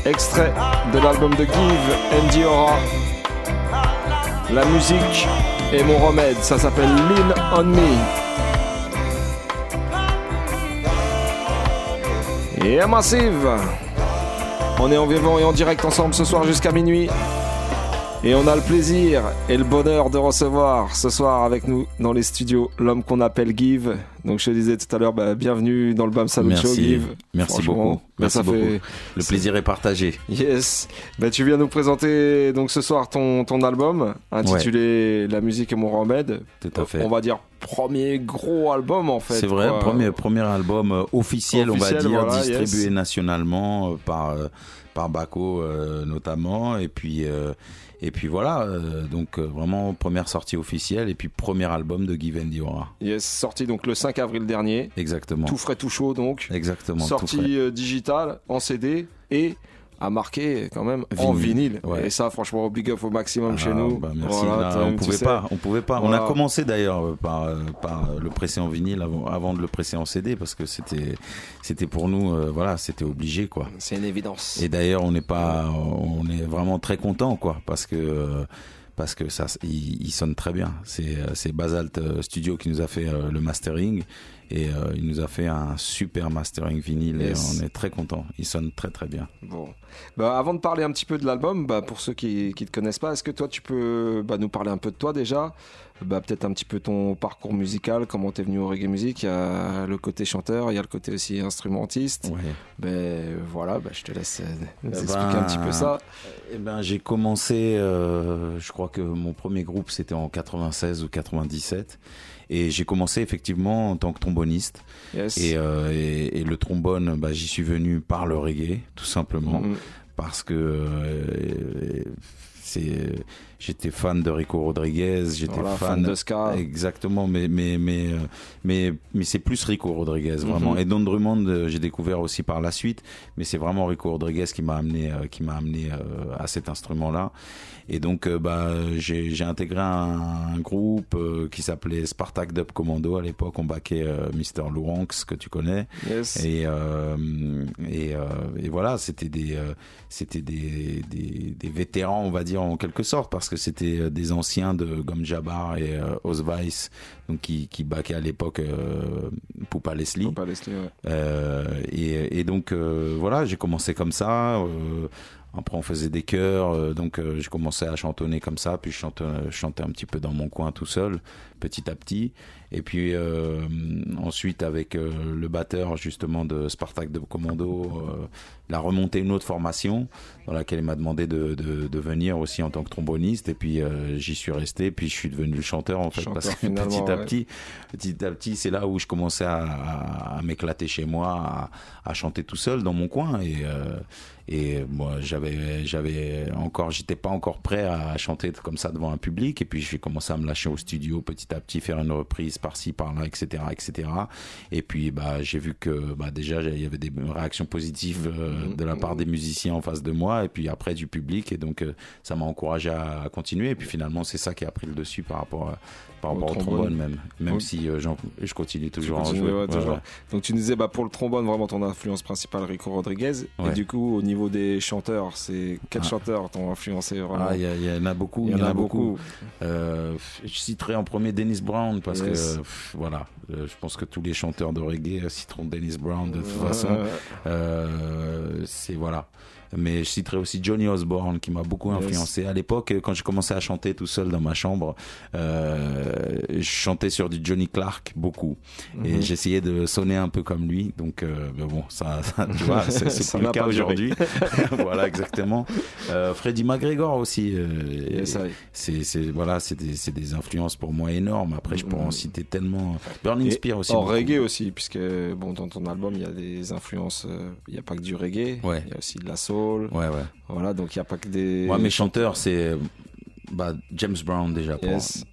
Extrait de l'album de Give and Diora. La musique est mon remède, ça s'appelle Lean on Me. Et Massive. On est en vivant et en direct ensemble ce soir jusqu'à minuit. Et on a le plaisir et le bonheur de recevoir ce soir avec nous dans les studios l'homme qu'on appelle Give. Donc je te disais tout à l'heure, bah, bienvenue dans le BAM Salut Show, Give. merci beaucoup. bah, Merci ça beaucoup. fait- Le plaisir est partagé. Yes. Bah, tu viens nous présenter donc ce soir ton, ton album intitulé La musique est mon remède. Tout à fait. On va dire premier gros album en fait. C'est vrai, quoi. premier, premier album euh, officiel, on va dire, voilà, distribué yes. nationalement euh, par, euh, par Baco euh, notamment. Et puis, euh, et puis voilà, euh, donc euh, vraiment première sortie officielle et puis premier album de Give and Diora. Yes, sorti donc le 5 avril dernier. Exactement. Tout frais, tout chaud donc. Exactement. tout frais. Sorti euh, digital, en CD et à marquer quand même en Vinyle, ouais. Et ça, franchement, big up au maximum chez Ah, nous. bah, merci. Voilà, Là, t'as- on pouvait sais. pas, on pouvait pas. On a commencé d'ailleurs euh, par, euh, par euh, le presser en vinyle avant, avant de le presser en CD parce que c'était, c'était pour nous, euh, voilà, c'était obligé quoi. C'est une évidence. Et d'ailleurs, on n'est pas, on est vraiment très content, quoi, parce que euh, parce que ça, il, il sonne très bien. C'est euh, Basalt euh, Studio qui nous a fait euh, le mastering et euh, il nous a fait un super mastering vinyle Yes. et on est très content. Il sonne très très bien. Bon. Bah, avant de parler un petit peu de l'album, bah, pour ceux qui ne te connaissent pas, est-ce que toi tu peux bah, nous parler un peu de toi déjà? Bah, Peut-être un petit peu ton parcours musical, comment t'es venu au reggae music. Il y a le côté chanteur, il y a le côté aussi instrumentiste. Ouais. Ben voilà, bah, je te laisse euh, nous Eh expliquer ben, un petit peu ça. Eh ben, j'ai commencé, euh, je crois que mon premier groupe c'était en 96 ou 97. Et j'ai commencé effectivement en tant que tromboniste. Yes. Et, euh, et, et le trombone, bah, j'y suis venu par le reggae, tout simplement. Mhm. Parce que euh, c'est, j'étais fan de Rico Rodriguez, j'étais Voilà, fan, fan de ska. Exactement, mais mais mais euh, mais mais c'est plus Rico Rodriguez vraiment. Mhm. Et Don Drummond, euh, j'ai découvert aussi par la suite, mais c'est vraiment Rico Rodriguez qui m'a amené euh, qui m'a amené à cet instrument-là. Et donc bah j'ai intégré un, un groupe qui s'appelait Spartak Dub Commando à l'époque. On baquait Mr Louranx que tu connais. Yes. Et et, et voilà, c'était des c'était des, des des vétérans, on va dire en quelque sorte, parce que c'était euh, des anciens de Gom Jabbar et euh, Osweiss, donc qui qui baquaient à l'époque euh, Poupa Leslie. Poupa Leslie, ouais. Euh, et, et donc voilà, j'ai commencé comme ça. après, on faisait des chœurs, donc j'ai commencé à chantonner comme ça, puis je chantais, je chantais un petit peu dans mon coin tout seul, petit à petit. Et puis euh, ensuite, avec euh, le batteur justement de Spartak de Commando, euh, il a remonté une autre formation dans laquelle il m'a demandé de, de, de venir aussi en tant que tromboniste. Et puis j'y suis resté, puis je suis devenu le chanteur en fait, Chanteur, parce que finalement, petit à petit, petit à petit, c'est là où je commençais à, à- à m'éclater chez moi, à, à chanter tout seul dans mon coin. Et, et moi, j'avais, j'avais encore, j'étais pas encore prêt à chanter comme ça devant un public. Et puis j'ai commencé à me lâcher au studio petit à petit, faire une reprise par-ci, par-là, etc., etc. Et puis bah, j'ai vu que bah, déjà il y avait des réactions positives euh, de la part des musiciens en face de moi, et puis après du public. Et donc euh, ça m'a encouragé à, à continuer. Et puis finalement, c'est ça qui a pris le dessus par rapport à, par rapport au trombone. trombone même, même si euh, je continue toujours à en jouer. ouais, Ouais, toujours. ouais. Donc tu nous disais bah, pour le trombone vraiment ton influence principale Rico Rodriguez et du coup au niveau des chanteurs c'est quels Ah. chanteurs t'ont influencé vraiment Ah, il y, y en a beaucoup. Il y en a beaucoup. Euh, je citerai en premier Dennis Brown parce Yes. que pff, voilà, euh, je pense que tous les chanteurs de reggae citeront Dennis Brown de toute façon. C'est voilà. Mais je citerai aussi Johnny Osborne qui m'a beaucoup Yes. influencé. À l'époque, quand j'ai commencé à chanter tout seul dans ma chambre, euh, je chantais sur du Johnny Clark beaucoup. Et Mhm. j'essayais de sonner un peu comme lui. Donc, euh, mais bon, ça, ça, tu vois, c'est plus le cas aujourd'hui. voilà, exactement. Euh, Freddie McGregor aussi. euh, Yes, c'est, voilà, c'est des, influences pour moi énormes. Après, je pourrais en citer tellement. Burning Spear aussi. En beaucoup. reggae aussi, puisque bon, dans ton album, il y a des influences. Il n'y a pas que du reggae. Ouais. Il y a aussi de la soul. Ouais, ouais. Voilà, donc il n'y a pas que des. Moi, mes chanteurs, c'est bah, James Brown déjà pour Yes.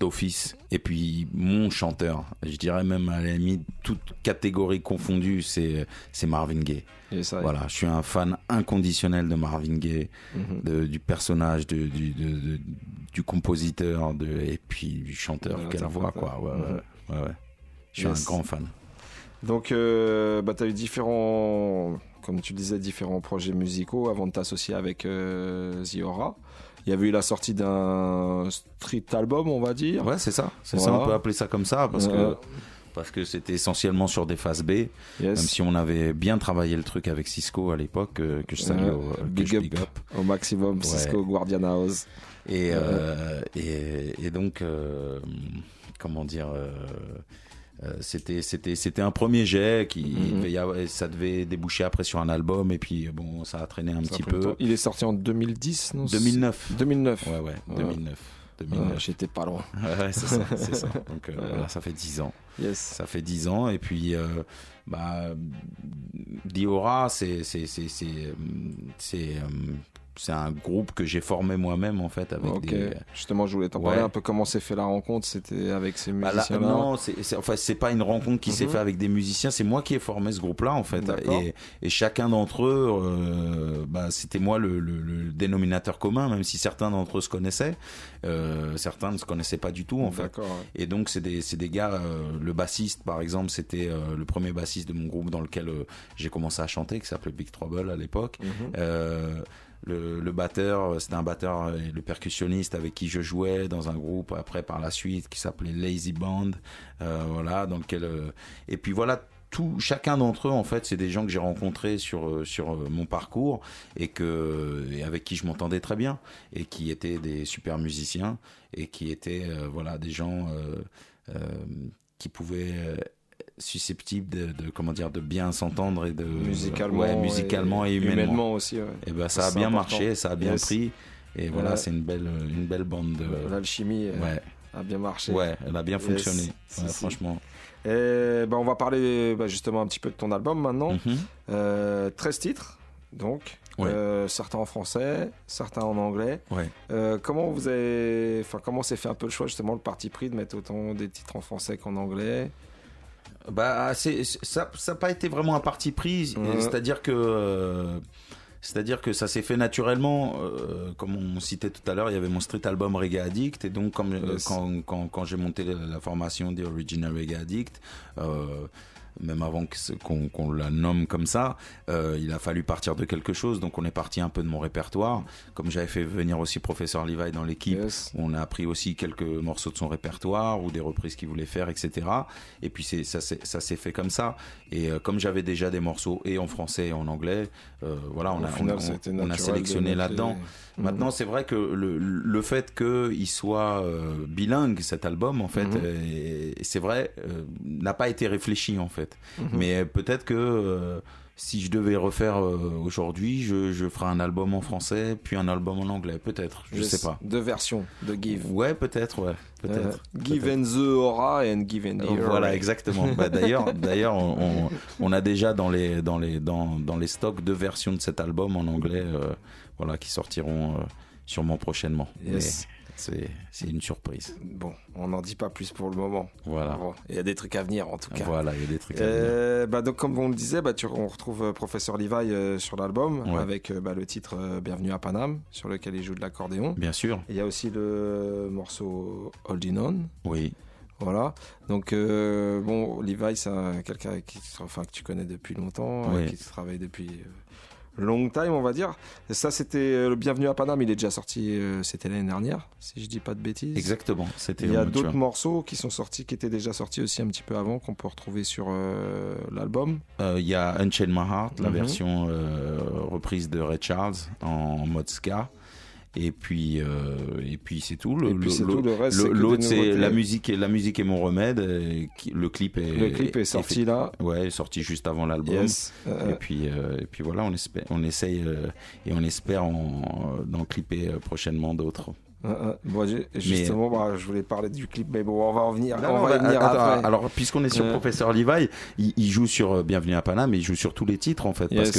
d'office. Et puis mon chanteur, je dirais même à la limite, toute catégorie confondue, c'est c'est Marvin Gaye. I. Voilà, je suis un fan inconditionnel de Marvin Gaye, Mhm. de- du personnage, de, du, de- de- du compositeur, de, et puis du chanteur. Quelle voix, quoi. Ouais, ouais, l'interprète. ouais, ouais. Je suis Yes. un grand fan. Donc, euh, bah, tu as eu différents, comme tu le disais, différents projets musicaux avant de t'associer avec euh, Ziora. Il y avait eu la sortie d'un street album, on va dire. Ouais, c'est ça. C'est ça, on peut appeler ça comme ça parce que parce que c'était essentiellement sur des phases B. Même si on avait bien travaillé le truc avec Cisco à l'époque, euh, que je salue au, big, up, au maximum, Cisco Guardian House. Et, euh, et, et, donc, euh, comment dire c'était c'était c'était un premier jet qui mhm. ça devait déboucher après sur un album et puis bon ça a traîné un petit peu. Il est sorti en 2010 non 2009. 2009. Ouais ouais, 2009. 2009. J'étais pas loin. Ouais, c'est ça, c'est ça. Donc voilà, ça fait 10 ans. Yes. Ça fait 10 ans et puis euh, bah Diora c'est c'est c'est c'est c'est un groupe que j'ai formé moi-même en fait avec des... justement je voulais t'en parler un peu comment s'est fait la rencontre c'était avec ces bah, musiciens là, non c'est enfin c'est pas une rencontre qui s'est mhm. fait avec des musiciens c'est moi qui ai formé ce groupe là en fait. Et, et, chacun d'entre eux euh, bah, c'était moi le, le, dénominateur commun même si certains d'entre eux se connaissaient. Euh, certains ne se connaissaient pas du tout en fait. Et donc c'est des c'est des gars euh, le bassiste par exemple c'était le premier bassiste de mon groupe dans lequel j'ai commencé à chanter qui s'appelait Big Trouble à l'époque. Mhm le, batteur, euh, c'était un batteur et le percussionniste avec qui je jouais dans un groupe après par la suite qui s'appelait Lazy Band, euh, voilà, dans lequel euh, et puis voilà tout, chacun d'entre eux, en fait, c'est des gens que j'ai rencontrés sur euh, sur mon parcours et que et avec qui je m'entendais très bien et qui étaient des super musiciens et qui étaient voilà des gens euh, qui pouvaient susceptible de, comment dire de bien s'entendre et de musicalement musicalement et, humainement. aussi et ben ça a bien marché ça a bien pris. Et voilà c'est une belle une belle bande de l'alchimie euh, ouais. a bien marché. Ouais elle a bien fonctionné. Franchement. Et ben on va parler bah, justement un petit peu de ton album maintenant. 13 mhm. euh, titres donc. Euh, certains en français, certains en anglais. Ouais. comment vous avez, enfin comment s'est fait un peu le choix justement le parti pris de mettre autant des titres en français qu'en anglais? Bah, c'est, ça n'a pas été vraiment un parti pris. C'est-à-dire que. Euh, c'est-à-dire que ça s'est fait naturellement, euh, comme on citait tout à l'heure, il y avait mon street album Reggae Addict, et donc comme, euh, quand, quand, quand j'ai monté la, formation des Original Reggae Addict, euh, même avant qu'on la nomme comme ça, euh, il a fallu partir de quelque chose. Donc on est parti un peu de mon répertoire. Comme j'avais fait venir aussi professeur Levi dans l'équipe, on a appris aussi quelques morceaux de son répertoire ou des reprises qu'il voulait faire, etc. Et puis ça s'est fait comme ça. Et euh, comme j'avais déjà des morceaux et en français et en anglais, euh, voilà, on a, on, a sélectionné là-dedans. Mhm. Maintenant, c'est vrai que le, le fait qu'il soit bilingue, cet album, en fait, mhm. c'est vrai, n'a pas été réfléchi, en fait. Mhm. Mais peut-être que euh, si je devais refaire aujourd'hui, je, je ferai un album en français, puis un album en anglais, peut-être, je sais pas. Deux versions de Give. Ouais, peut-être, ouais, peut-être. give and the aura and Give and the Voilà, exactement. bah, d'ailleurs, d'ailleurs, on, on, a déjà dans les dans les dans dans les stocks deux versions de cet album en anglais voilà, qui sortiront euh, sûrement prochainement. C'est une surprise. Bon, on n'en dit pas plus pour le moment. Voilà. Il y a des trucs à venir en tout cas. Voilà, il y a des trucs à euh, venir. Bah, donc, comme on le disait, bah, tu, on retrouve euh, Professeur Levi sur l'album avec bah, le titre Bienvenue à Paname sur lequel il joue de l'accordéon. Bien sûr. il y a aussi le morceau Holding On. Oui. Voilà. Donc bon, Levi, c'est quelqu'un qui, enfin, que tu connais depuis longtemps, qui travaille depuis long time, on va dire. Et ça, c'était euh, le Bienvenu à Paname. Il est déjà sorti, euh, c'était l'année dernière, si je dis pas de bêtises. Exactement. C'était. Il y a d'autres morceaux qui sont sortis, qui étaient déjà sortis aussi un petit peu avant, qu'on peut retrouver sur euh, l'album. Il y a Unchain My Heart, la mhm. version reprise de Ray Charles en mode ska et puis euh, et puis c'est tout. Le, l'autre c'est la musique et la musique est mon remède le clip est le clip est sorti là. Ouais sorti juste avant l'album. Et puis euh, et puis voilà on espère on essaye euh, et on espère d'en clipper prochainement d'autres Justement, bah, je voulais parler du clip, mais bon, on va en venir. on va venir après. Alors, puisqu'on est sur Professeur Levi, il, joue sur Bienvenue à Paname, mais il joue sur tous les titres en fait, parce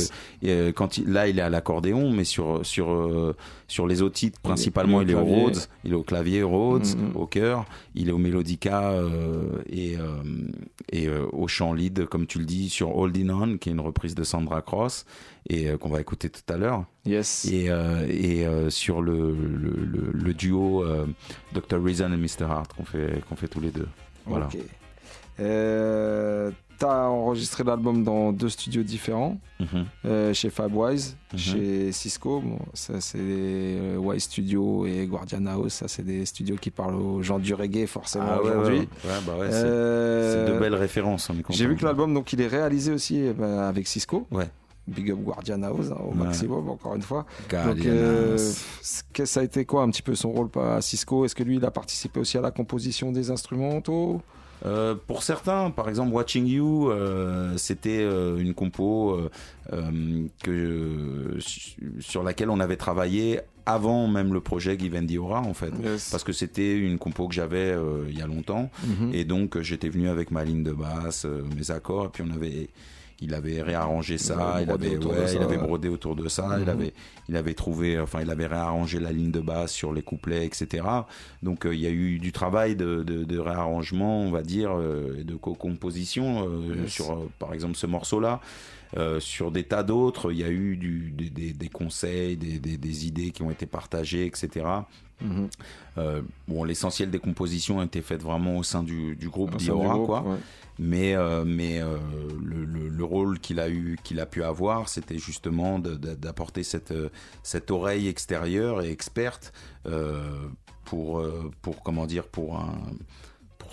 que quand il, là, il est à l'accordéon, mais sur sur sur les autres titres, principalement, il est, au Rhodes, il est au clavier Rhodes, mm-hmm. au chœur, il est au mélodica euh, et, euh, et euh, au chant lead, comme tu le dis, sur Holding On, qui est une reprise de Sandra Cross et qu'on va écouter tout à l'heure. Yes. Et, et sur le, le, le, duo Dr. Reason et Mr. Hart qu'on fait, qu'on fait tous les deux. Voilà. Euh, T'as enregistré l'album dans deux studios différents, Mhm. euh, chez Fabwise, Mhm. chez Cisco. Bon, ça, c'est euh, Wise Studio et Guardian House. Ça, c'est des studios qui parlent aux gens du reggae, forcément, Ah aujourd'hui. ouais, ouais, bah ouais, c'est- Euh, c'est de belles références. J'ai vu que l'album, donc, il est réalisé aussi euh, bah, avec Cisco. Ouais. Big up Guardian House hein, au Ouais. maximum, encore une fois. Guardian donc, euh, ça a été quoi un petit peu son rôle à Cisco? Est-ce que lui, il a participé aussi à la composition des instrumentaux? Euh, pour certains, par exemple, Watching You, euh, c'était euh, une compo que, sur laquelle on avait travaillé avant même le projet Give Diora en fait. Parce que c'était une compo que j'avais il y a longtemps. Mhm. Et donc j'étais venu avec ma ligne de basse, mes accords, et puis on avait. Il avait réarrangé ça, il avait, ouais, ça, il avait brodé autour de ça, il Mhm. avait, il avait trouvé, enfin, il avait réarrangé la ligne de basse sur les couplets, etc. Donc, euh, il y a eu du travail de, de, de réarrangement, on va dire, euh, de co-composition euh, Yes. sur, euh, par exemple, ce morceau-là. Euh, sur des tas d'autres, il y a eu du, des, des- des conseils, des, idées qui ont été partagées, etc. Mhm. Euh, bon, l'essentiel des compositions a été fait vraiment au sein du, du groupe Diora, quoi. ouais. Mais, euh, mais le, le- le rôle qu'il a eu, qu'il a pu avoir, c'était justement d'apporter cette, cette oreille extérieure et experte pour, pour comment dire, pour un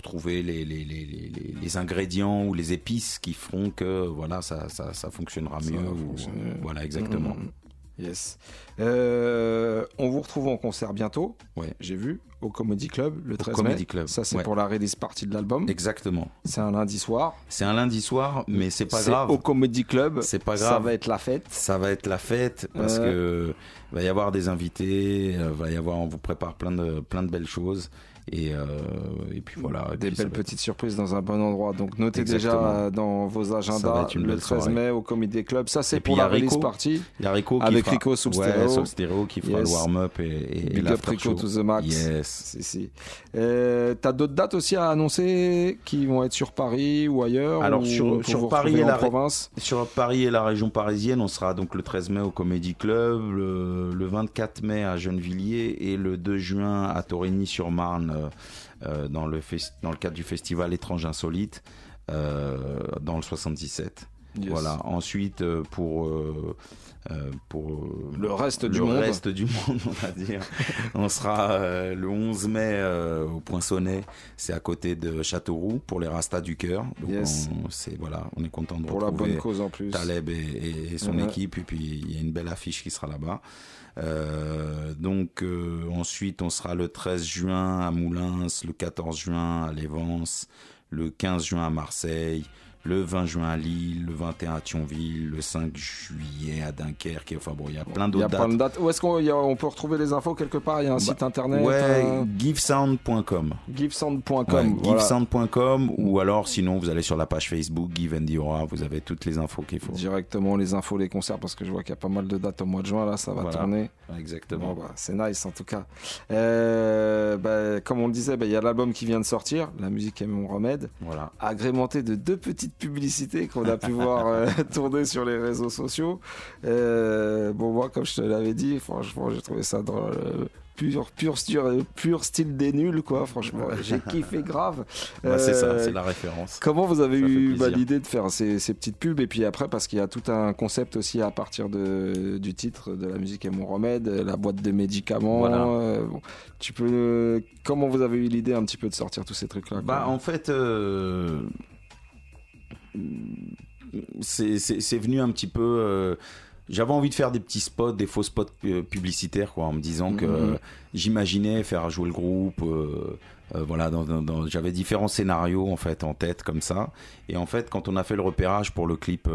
pour trouver les, les, les, les, ingrédients ou les épices qui feront que voilà ça, ça, ça fonctionnera Ça mieux. ou- voilà exactement. Mhm. Yes. Euh, on vous retrouve en concert bientôt. Ouais. J'ai vu au Comedy Club le 13 Comedy mai. Club, Ça c'est ouais. pour la release partie de l'album. Exactement. C'est un lundi soir. C'est un lundi soir, mais c'est pas grave. au Comedy Club. C'est pas Ça grave. va être la fête. Ça va être la fête parce Euh. que va y avoir des invités, euh, va y avoir, on vous prépare plein de plein de belles choses et euh, et puis voilà. et Des puis belles être- petites surprises dans un bon endroit. Donc notez Exactement. déjà dans vos agendas le belle 13 soirée. mai au Comedy Club. Ça c'est pour la a release partie. Il y a Rico avec fera- Rico sous le ouais, stéréo qui fera Yes. le warm-up et, et, Big up Rico show. to the max. Yes. Si, si. Euh, T'as d'autres dates aussi à annoncer qui vont être sur Paris ou ailleurs Alors ou sur, Paris et la province sur Paris et la région parisienne, on sera donc le 13 mai au Comedy Club, le, le 24 mai à Gennevilliers et le 2 juin à Torigny-sur-Marne euh, euh, dans le dans le cadre du festival Étrange Insolite euh, dans le 77. Yes. Voilà. Ensuite euh, pour euh, euh, pour Le reste du le monde. reste du monde, on va dire. on sera euh, le 11 mai euh, au Poinçonnet, c'est à côté de Châteauroux pour les Rastas du cœur. Donc Yes. on, c'est voilà, on est content de Pour la retrouver bonne cause en plus. Taleb et, et- et son Ouais. équipe et puis il y a une belle affiche qui sera là-bas. Donc ensuite on sera le 13 juin à Moulins, le 14 juin à Lévance, le 15 juin à Marseille, le 20 juin à Lille, le 21 à Thionville, le 5 juillet à Dunkerque. Enfin bon, il y a plein Il y a d'autres plein de dates. Où est-ce qu'on on peut retrouver les infos quelque part? Il y a un site internet Ouais, euh, givesound.com. givesound.com. Ouais, voilà. givesound.com ou alors sinon vous allez sur la page Facebook Give and Diora, vous avez toutes les infos qu'il faut. Directement les infos, les concerts, parce que je vois qu'il y a pas mal de dates au mois de juin, là, ça va Voilà. tourner. Exactement. Bon, bah, c'est nice en tout cas. Euh, bah, comme on le disait, bah, il y a l'album qui vient de sortir, La musique est mon remède, Voilà. agrémenté de deux petites publicités qu'on a pu voir euh, tourner sur les réseaux sociaux. Euh, bon, moi, comme je te l'avais dit, franchement, j'ai trouvé ça dans le pur, pur, style- pur style des nuls, quoi. Franchement, j'ai kiffé grave. Bah, c'est ça, Euh, c'est la référence. Comment vous avez Ça eu bah, l'idée de faire ces, ces petites pubs? Et puis après parce qu'il y a tout un concept aussi à partir de, du titre de la musique est mon remède, la boîte de médicaments. Voilà. euh, bon, tu peux comment vous avez eu l'idée un petit peu de sortir tous ces trucs là Bah, en fait, euh, c'est venu un petit peu. euh, J'avais envie de faire des petits spots, des faux spots euh, publicitaires, quoi, en me disant que Mhm. euh, j'imaginais faire jouer le groupe. euh, euh, voilà, dans, dans- dans- j'avais différents scénarios en fait en tête comme ça. Et en fait, quand on a fait le repérage pour le clip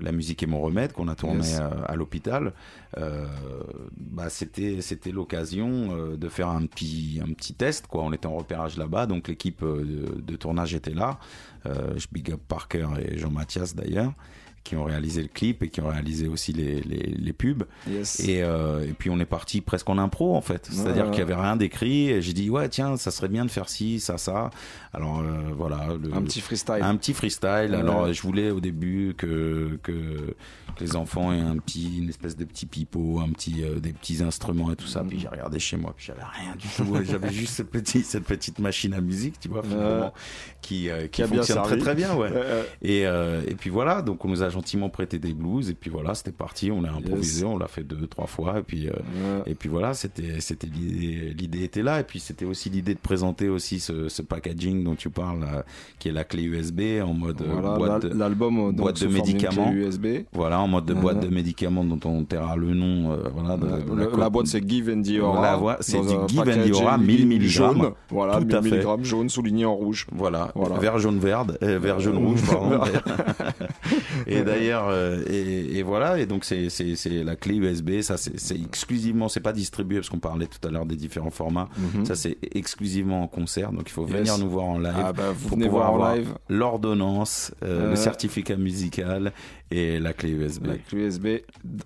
"La musique est mon remède" qu'on a tourné Yes. à l'hôpital, bah c'était c'était l'occasion de faire un petit un petit test quoi. On était en repérage là-bas, donc l'équipe de, de tournage était là. Euh, je big up Parker et Jean-Mathias d'ailleurs qui ont réalisé le clip et qui ont réalisé aussi les, les, les pubs. Yes. Et, euh, et puis on est parti presque en impro en fait. C'est-à-dire Ouais. qu'il y avait rien d'écrit. Et j'ai dit ouais tiens ça serait bien de faire ci ça ça. Alors euh, voilà. le- Un petit freestyle. Un petit freestyle. Ouais. Alors je voulais au début que, que les enfants aient un petit une espèce de petit pipeau, un petit euh, des petits instruments et tout ça. Puis j'ai regardé chez moi, puis j'avais rien du tout. j'avais juste cette petite cette petite machine à musique, tu vois, finalement, qui qui, Qui a bien fonctionne très servi. très bien, ouais. Et et puis voilà, donc on nous a gentiment prêté des blues et puis voilà, c'était parti. On l'a improvisé, Yes. on l'a fait deux trois fois et puis euh, et puis voilà, c'était c'était l'idée l'idée était là et puis c'était aussi l'idée de présenter aussi ce, ce packaging dont tu parles, là, qui est la clé USB en mode euh, Voilà, boîte, l'al- l'album, euh, boîte de médicaments. USB. Voilà, en mode de Euh, boîte de médicaments dont on taira le nom. euh, voilà, de- de Le- la boîte, c'est Give and Diora. La c'est du Give and Diora 1000 mg. jaune. Voilà, Tout 1000 à fait. jaune souligné en rouge. Voilà, Voilà. vert jaune verde, euh, vert jaune rouge pardon. et d'ailleurs euh, et, et voilà et donc c'est la clé USB ça c'est exclusivement c'est pas distribué parce qu'on parlait tout à l'heure des différents formats Mhm. ça c'est exclusivement en concert donc il faut Yes. venir nous voir en live Ah bah, vous pour venez pouvoir voir en live. l'ordonnance euh, Euh, le certificat musical et la clé USB La clé USB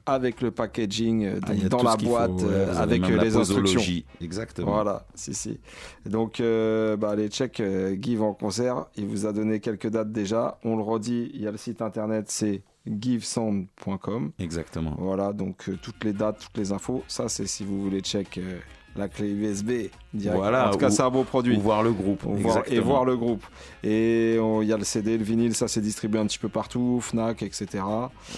avec le packaging euh, Ah, dans la boîte faut, ouais, euh, avec euh, les instructions. Exactement. Voilà, si si. Donc euh, bah, allez check euh, Give en concert. Il vous a donné quelques dates déjà. On le redit. Il y a le site internet, c'est givesound.com. Exactement. Voilà, donc euh, toutes les dates, toutes les infos. Ça, c'est si vous voulez check euh, la clé USB. direct. Voilà, En tout cas, c'est un beau produit. ou voir le groupe, voir- et voir le groupe. Et il y a le CD, le vinyle, ça c'est distribué un petit peu partout, Fnac, etc.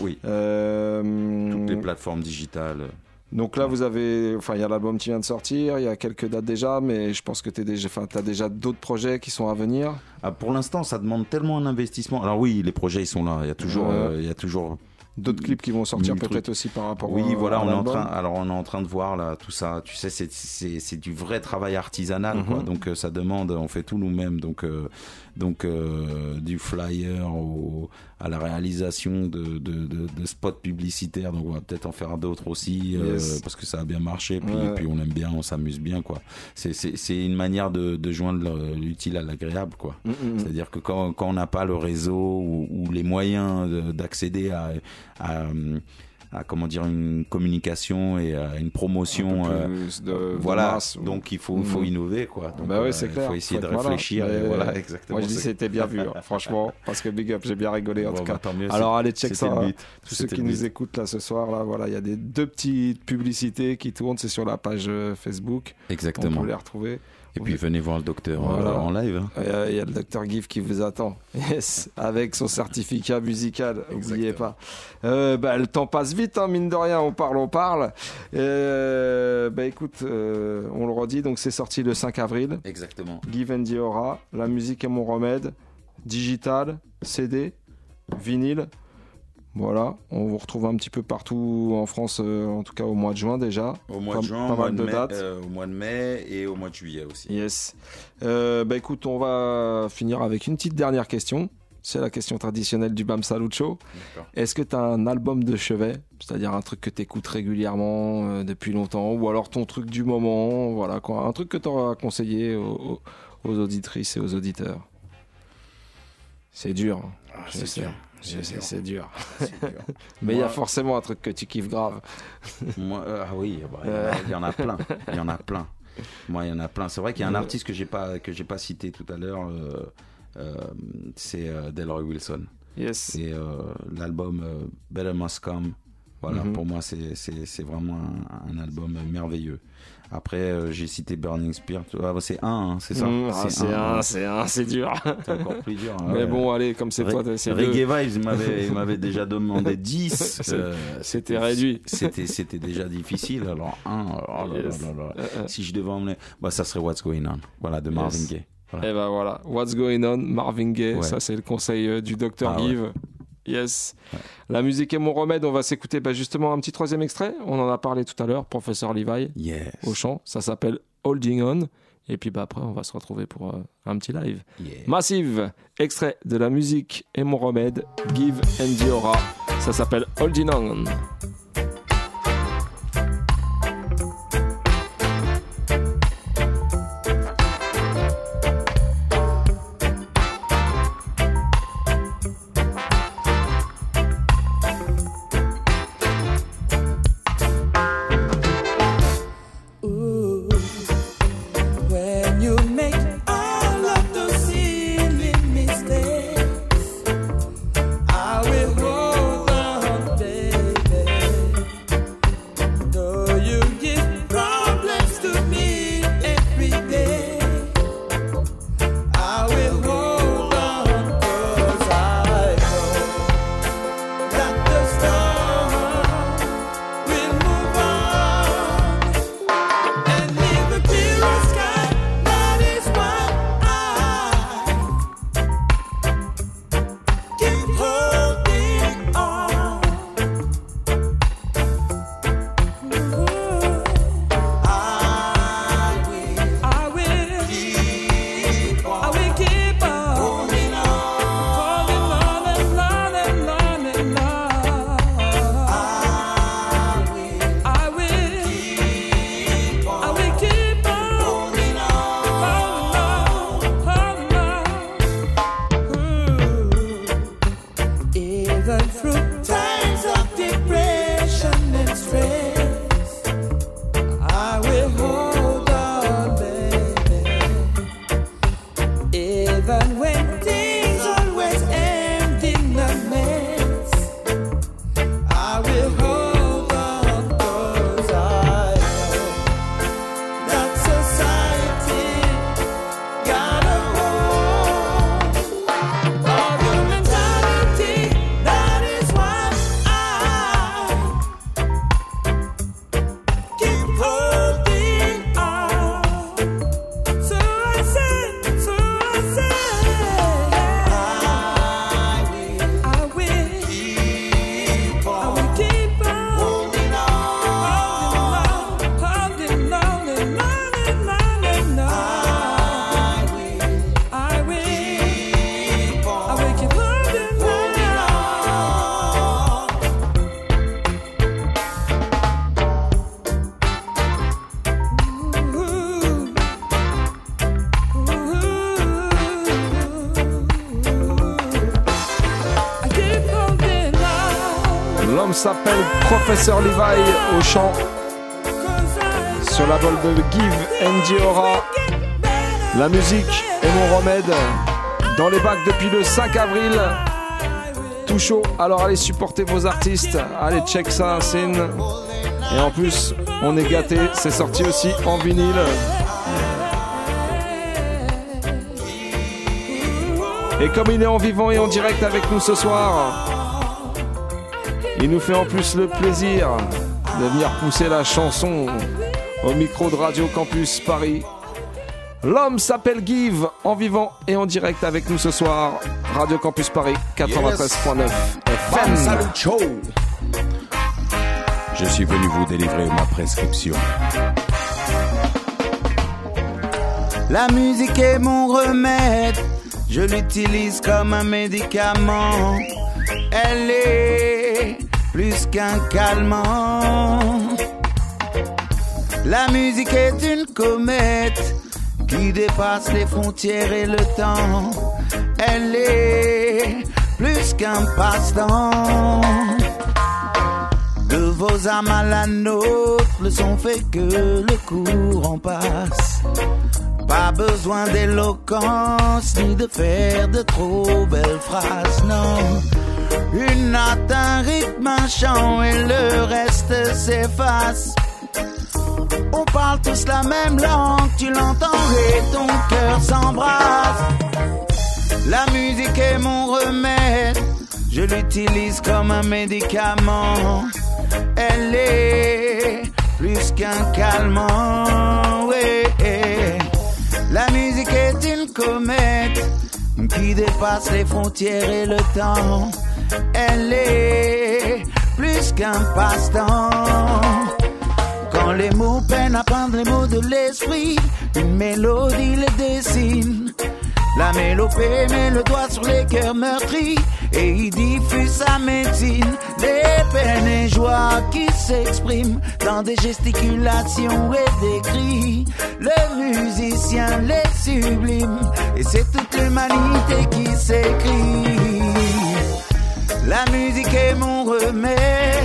Oui. Euh, toutes les plateformes digitales donc là, vous avez, enfin, il y a l'album qui vient de sortir, il y a quelques dates déjà, mais je pense que tu déjà, enfin, as déjà d'autres projets qui sont à venir. Ah, pour l'instant, ça demande tellement un investissement. Alors oui, les projets ils sont là. Il y a toujours, euh, il y a toujours D'autres clips qui vont sortir peut-être aussi par rapport Oui, au- voilà, à on est en train. Alors on est en train de voir là tout ça. Tu sais, c'est c'est c'est du vrai travail artisanal, quoi. Mhm. Donc euh, ça demande, on fait tout nous-mêmes. Donc euh, donc euh, du flyer au, à la réalisation de, de, de, de spots publicitaires. Donc on va peut-être en faire d'autres aussi euh, Yes. parce que ça a bien marché. Puis Ouais. puis on aime bien, on s'amuse bien, quoi. C'est une manière de joindre le- l'utile à l'agréable, quoi. Mm, mm, mm. C'est-à-dire que quand, quand on n'a pas le réseau ou, ou les moyens de- d'accéder à, à, à, comment dire une communication et à une promotion, Un euh, de- voilà. Donc il faut, faut Mhm. innover quoi. Donc, bah ouais, euh, c'est clair. Il faut essayer de réfléchir. et voilà, exactement. Moi, je dis c'était bien vu, hein, franchement, parce que big up, j'ai bien rigolé en Bon, tout bah, cas. tant mieux, Alors allez check ça. hein. Tous ceux qui nous écoutent là ce soir, là, voilà, il y a des deux petites publicités qui tournent, c'est sur la page euh, Facebook. Exactement. On peut les retrouver. Et puis venez voir le docteur euh, en live. hein. Il y a- il y a le docteur Give qui vous attend. Yes, avec son certificat musical. N'oubliez pas. Euh, bah, le temps passe vite, hein, mine de rien. On parle, on parle. Euh, bah écoute, euh, on le redit. Donc c'est sorti le 5 avril. Exactement. Give and Diora, La musique est mon remède. Digital, CD, vinyle. Voilà, on vous retrouve un petit peu partout en France, euh, en tout cas au mois de juin déjà. Au mois Pas- de juin, pas mal de, mai, dates. euh, au mois de mai et au mois de juillet aussi. Yes. Euh, bah écoute, on va finir avec une petite dernière question. C'est la question traditionnelle du Bam Salucho. Est-ce que tu as un album de chevet? C'est-à-dire un truc que tu écoutes régulièrement euh, depuis longtemps Ou alors ton truc du moment Voilà quoi. Un truc que tu auras conseillé aux, aux- auditrices et aux auditeurs C'est dur. hein. Ah, c'est dur. C'est dur. Mais il y a forcément un truc que tu kiffes grave. Moi, euh, ah oui, bah, il y en a- il y, en a plein. Il y en a plein. Moi, il y en a plein. C'est vrai qu'il y a un Ouais. artiste que j'ai pas que j'ai pas cité tout à l'heure. euh, euh, c'est euh, Delroy Wilson. Yes. C'est euh, l'album euh, Better Must Come. Voilà, Mhm. pour moi, c'est vraiment un, un album merveilleux. Après, euh, j'ai cité Burning Spear. Ah, c'est un, hein, c'est ça. Mmh, c'est un, hein. c'est un, c'est dur. C'est encore plus dur. hein, Mais ouais. bon, allez, comme c'est toi, c'est Reggae. Vibes, m'avait, déjà demandé 10. C'est- euh, c'était réduit. C'était, c'était déjà difficile. Alors, un, oh là Yes. là là là. Euh. Si je devais emmener, bah, ça serait What's Going On. Voilà, de Marvin Yes. Gaye. Et ben voilà, What's Going On, Marvin Gaye, Ouais. ça c'est le conseil du docteur Ah ouais. Yes. La musique est mon remède, on va s'écouter bah, justement un petit troisième extrait. On en a parlé tout à l'heure, professeur Levi Yes. au chant. Ça s'appelle Holding On. Et puis bah, après, on va se retrouver pour euh, un petit live. Yeah. Massive, extrait de la musique est mon remède, Give and Diora. Ça s'appelle Holding On. the truth. Aura. La musique est mon remède dans les bacs depuis le 5 avril. Tout chaud, alors allez supporter vos artistes. Allez check ça, Sin. Et en plus, on est gâté, c'est sorti aussi en vinyle. Et comme il est en vivant et en direct avec nous ce soir, il nous fait en plus le plaisir de venir pousser la chanson au micro de Radio Campus Paris. L'homme s'appelle Give, en vivant et en direct avec nous ce soir. Radio Campus Paris 93.9 FM. Salut, ciao. Je suis venu vous délivrer ma prescription. La musique est mon remède, je l'utilise comme un médicament. Elle est plus qu'un calmant. La musique est une comète qui dépasse les frontières et le temps. Elle est plus qu'un passe-temps. De vos âmes à la nôtre, le son fait que le courant passe. Pas besoin d'éloquence ni de faire de trop belles phrases, non. Une note, un rythme, un chant et le reste s'efface. On parle tous la même langue, tu l'entends et ton cœur s'embrasse. La musique est mon remède, je l'utilise comme un médicament. Elle est plus qu'un calmant. La musique est une comète qui dépasse les frontières et le temps. Elle est plus qu'un passe-temps. Quand les mots peinent à prendre les mots de l'esprit, une mélodie les dessine. La mélopée met le doigt sur les cœurs meurtris et il diffuse sa médecine. Des peines et joies qui s'expriment dans des gesticulations et des cris. Le musicien les sublime et c'est toute l'humanité qui s'écrit. La musique est mon remède,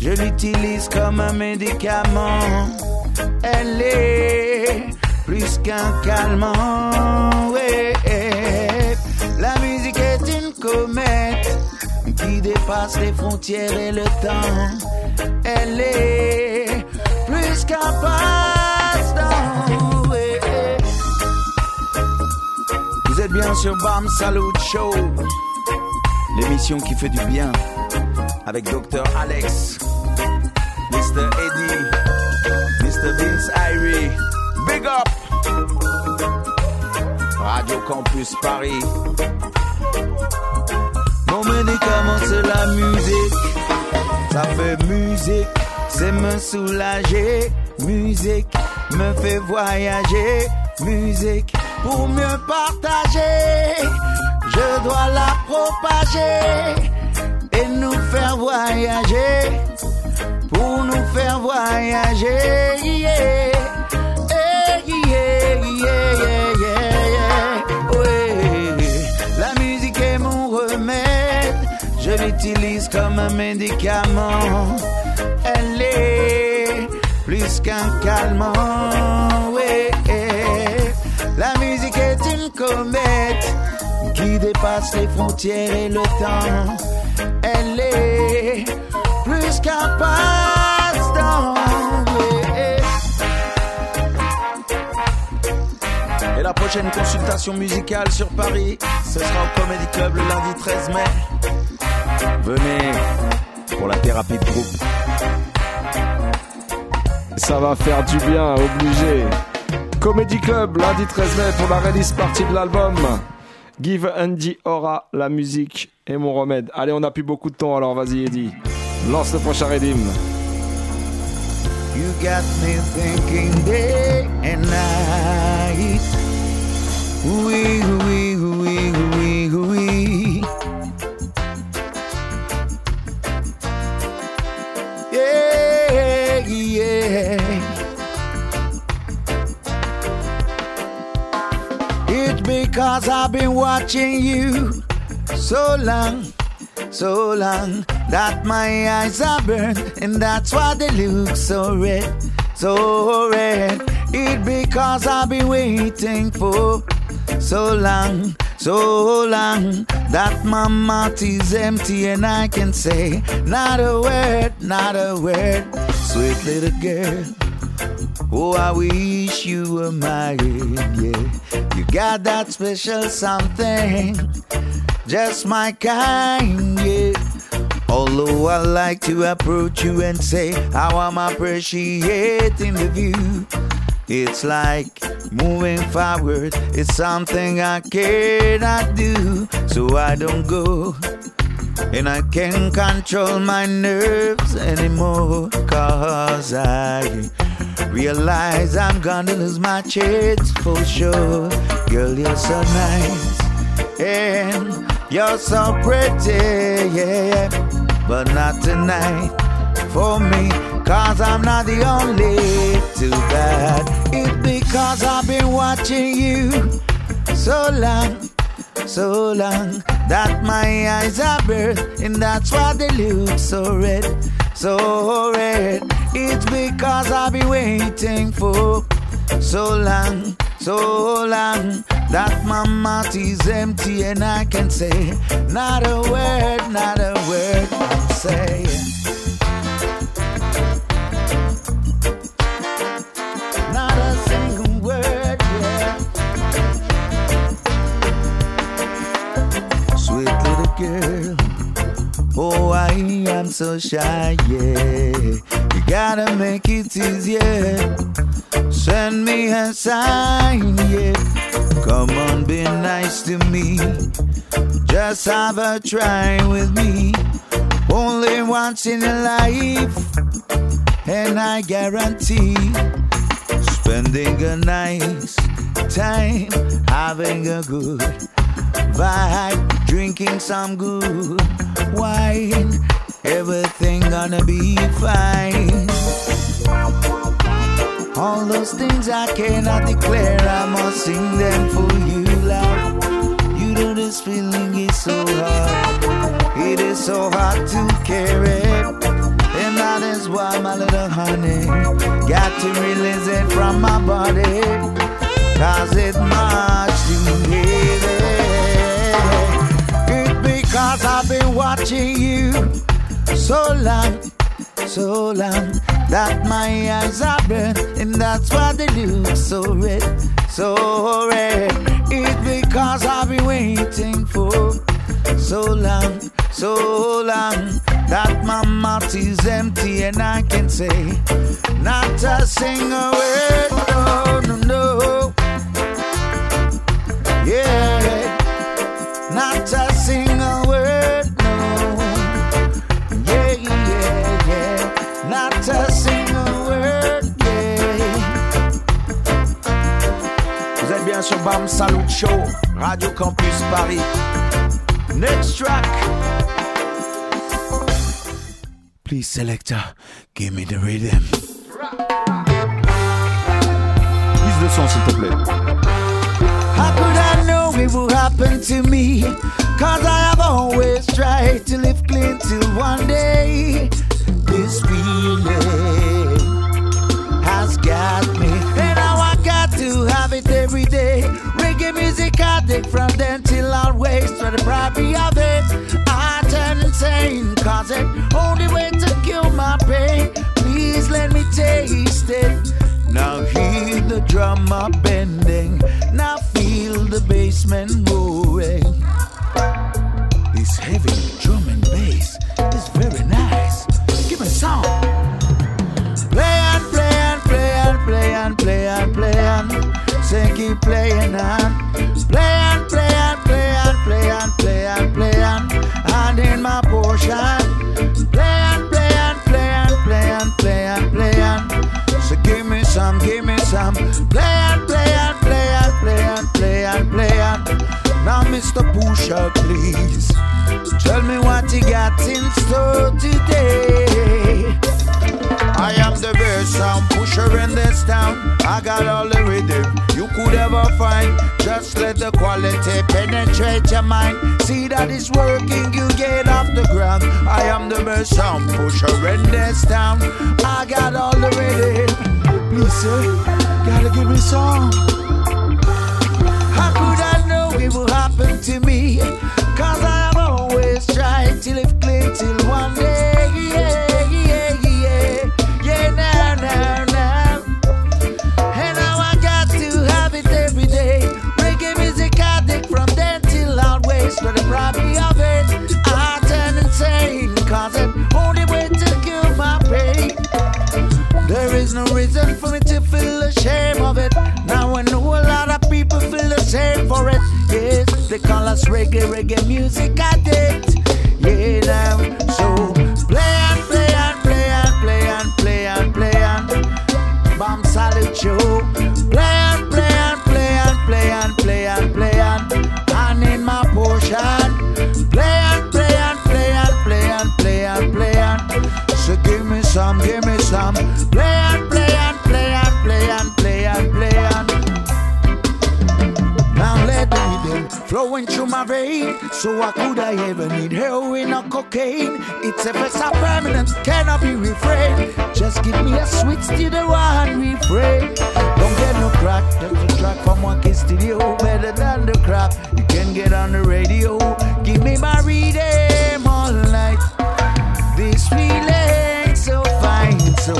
je l'utilise comme un médicament. Elle est plus qu'un calmant. La musique est une comète qui dépasse les frontières et le temps. Elle est plus qu'un passe-temps. Vous êtes bien sur Bam Salut Show, l'émission qui fait du bien avec Dr. Alex, Mr. Eddie, Mr. Vince Irie. Big up! Radio Campus Paris. Mon médicament c'est la musique. Ça fait musique, c'est me soulager. Musique me fait voyager. Musique pour mieux partager. Je dois la propager et nous faire voyager. Pour nous faire voyager. Yeah. Yeah, yeah. Ouais. La musique est mon remède. Je l'utilise comme un médicament. Elle est plus qu'un calmant. Ouais. La musique est une comète qui dépasse les frontières et le temps. Elle est plus passe-temps. Ouais. Et la prochaine consultation musicale sur Paris, ce sera au Comedy Club le lundi 13 mai. Venez pour la thérapie de groupe. Ça va faire du bien, obligé. Comedy Club, lundi 13 mai pour la release partie de l'album. Give Andy Aura, la musique et mon remède. Allez, on n'a plus beaucoup de temps, alors vas-y Eddie. Lance le prochain redeem. You got me thinking day and night. Oui, oui, It's because I've been watching you so long, so long that my eyes are burned, and that's why they look so red, so red. It because I've been waiting for so long, so long that my mouth is empty and I can say not a word, not a word. Sweet little girl, oh I wish you were mine, yeah. You got that special something, just my kind, yeah. Although I like to approach you and say how I'm appreciating the view. It's like moving forward, it's something I cannot do, so I don't go. And I can't control my nerves anymore, cause I realize I'm gonna lose my chance for sure. Girl, you're so nice, and you're so pretty, yeah, but not tonight for me. Cause I'm not the only too bad. It's because I've been watching you so long, so long that my eyes are burned, and that's why they look so red, so red. It's because I've been waiting for so long, so long that my mouth is empty and I can say not a word, not a word. I'm saying. Not a single word, yeah. Sweet little girl, oh I am so shy, yeah. You gotta make it easier. Send me a sign, yeah. Come on, be nice to me. Just have a try with me. Only once in a life, and I guarantee spending a nice time, having a good vibe, drinking some good wine. Everything gonna be fine. All those things I cannot declare, I must sing them for you, love. You know this feeling is so hard. It is so hard to carry. And that is why my little honey got to release it from my body. cause it's much too heavy. It's because I've been watching you so long, so long that my eyes are burnt, and that's why they look so red, so red. It's because I've been waiting for so long, so long that my mouth is empty and I can say not a single word. No, no, no. Yeah, not a single word. No. Yeah, yeah, yeah. Not a single word. Yeah. Vous êtes bien sur Bam Salut Show, Radio Campus Paris. Next track. Please, selector, give me the rhythm. Plus de son, s'il te plaît. It would happen to me? Cause I have always tried to live clean till one day this feeling has got me. And now I got to have it every day. Reggae music addict from then till always. For the property of it, I turn insane. Cause it only way to kill my pain. Please let me taste it. Now hear the drummer bending. Now feel the bassman roaring. This heavy drum and bass is very nice. Give me some. Play and play and play and play and play and play and say keep playing and play some, give me some. Play and play and play and play and play and play and now Mr. Pusher, please tell me what you got in store today. I am the best sound pusher in this town. I got all the rhythm you could ever find. Just let the quality penetrate your mind. See that it's working, you get off the ground. I am the best sound pusher in this town. I got all the rhythm. Gotta give me some. How could I know it will happen they call us reggae, reggae music addict. Yeah, now, so play and play and play and play and play and play and Bam Salute Show. Vein. So why could I ever need heroin or cocaine? Its a effects are permanent, cannot be refrained. Just give me a switch to the one refrain. Don't get no crack, that's a track from one kid studio. Better than the crap you can get on the radio. Give me my rhythm all night. This feeling so fine, so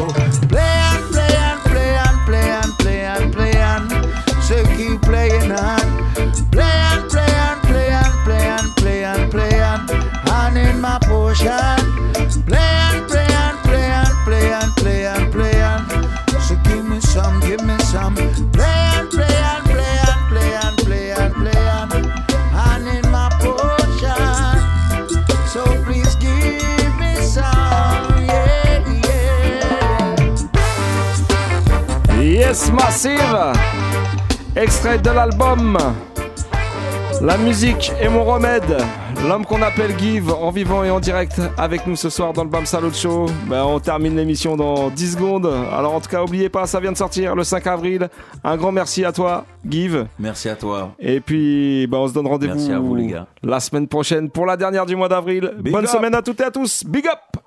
Massive Extrait de l'album La musique est mon remède L'homme qu'on appelle Give en vivant et en direct avec nous ce soir dans le Bam Salut Show. Ben, on termine l'émission dans 10 secondes. Alors en tout cas, oubliez pas, ça vient de sortir le 5 avril. Un grand merci à toi, Give. Merci à toi. Et puis, ben, on se donne rendez-vous Merci à vous, les gars. la semaine prochaine pour la dernière du mois d'avril. Big Bonne up. semaine à toutes et à tous. Big up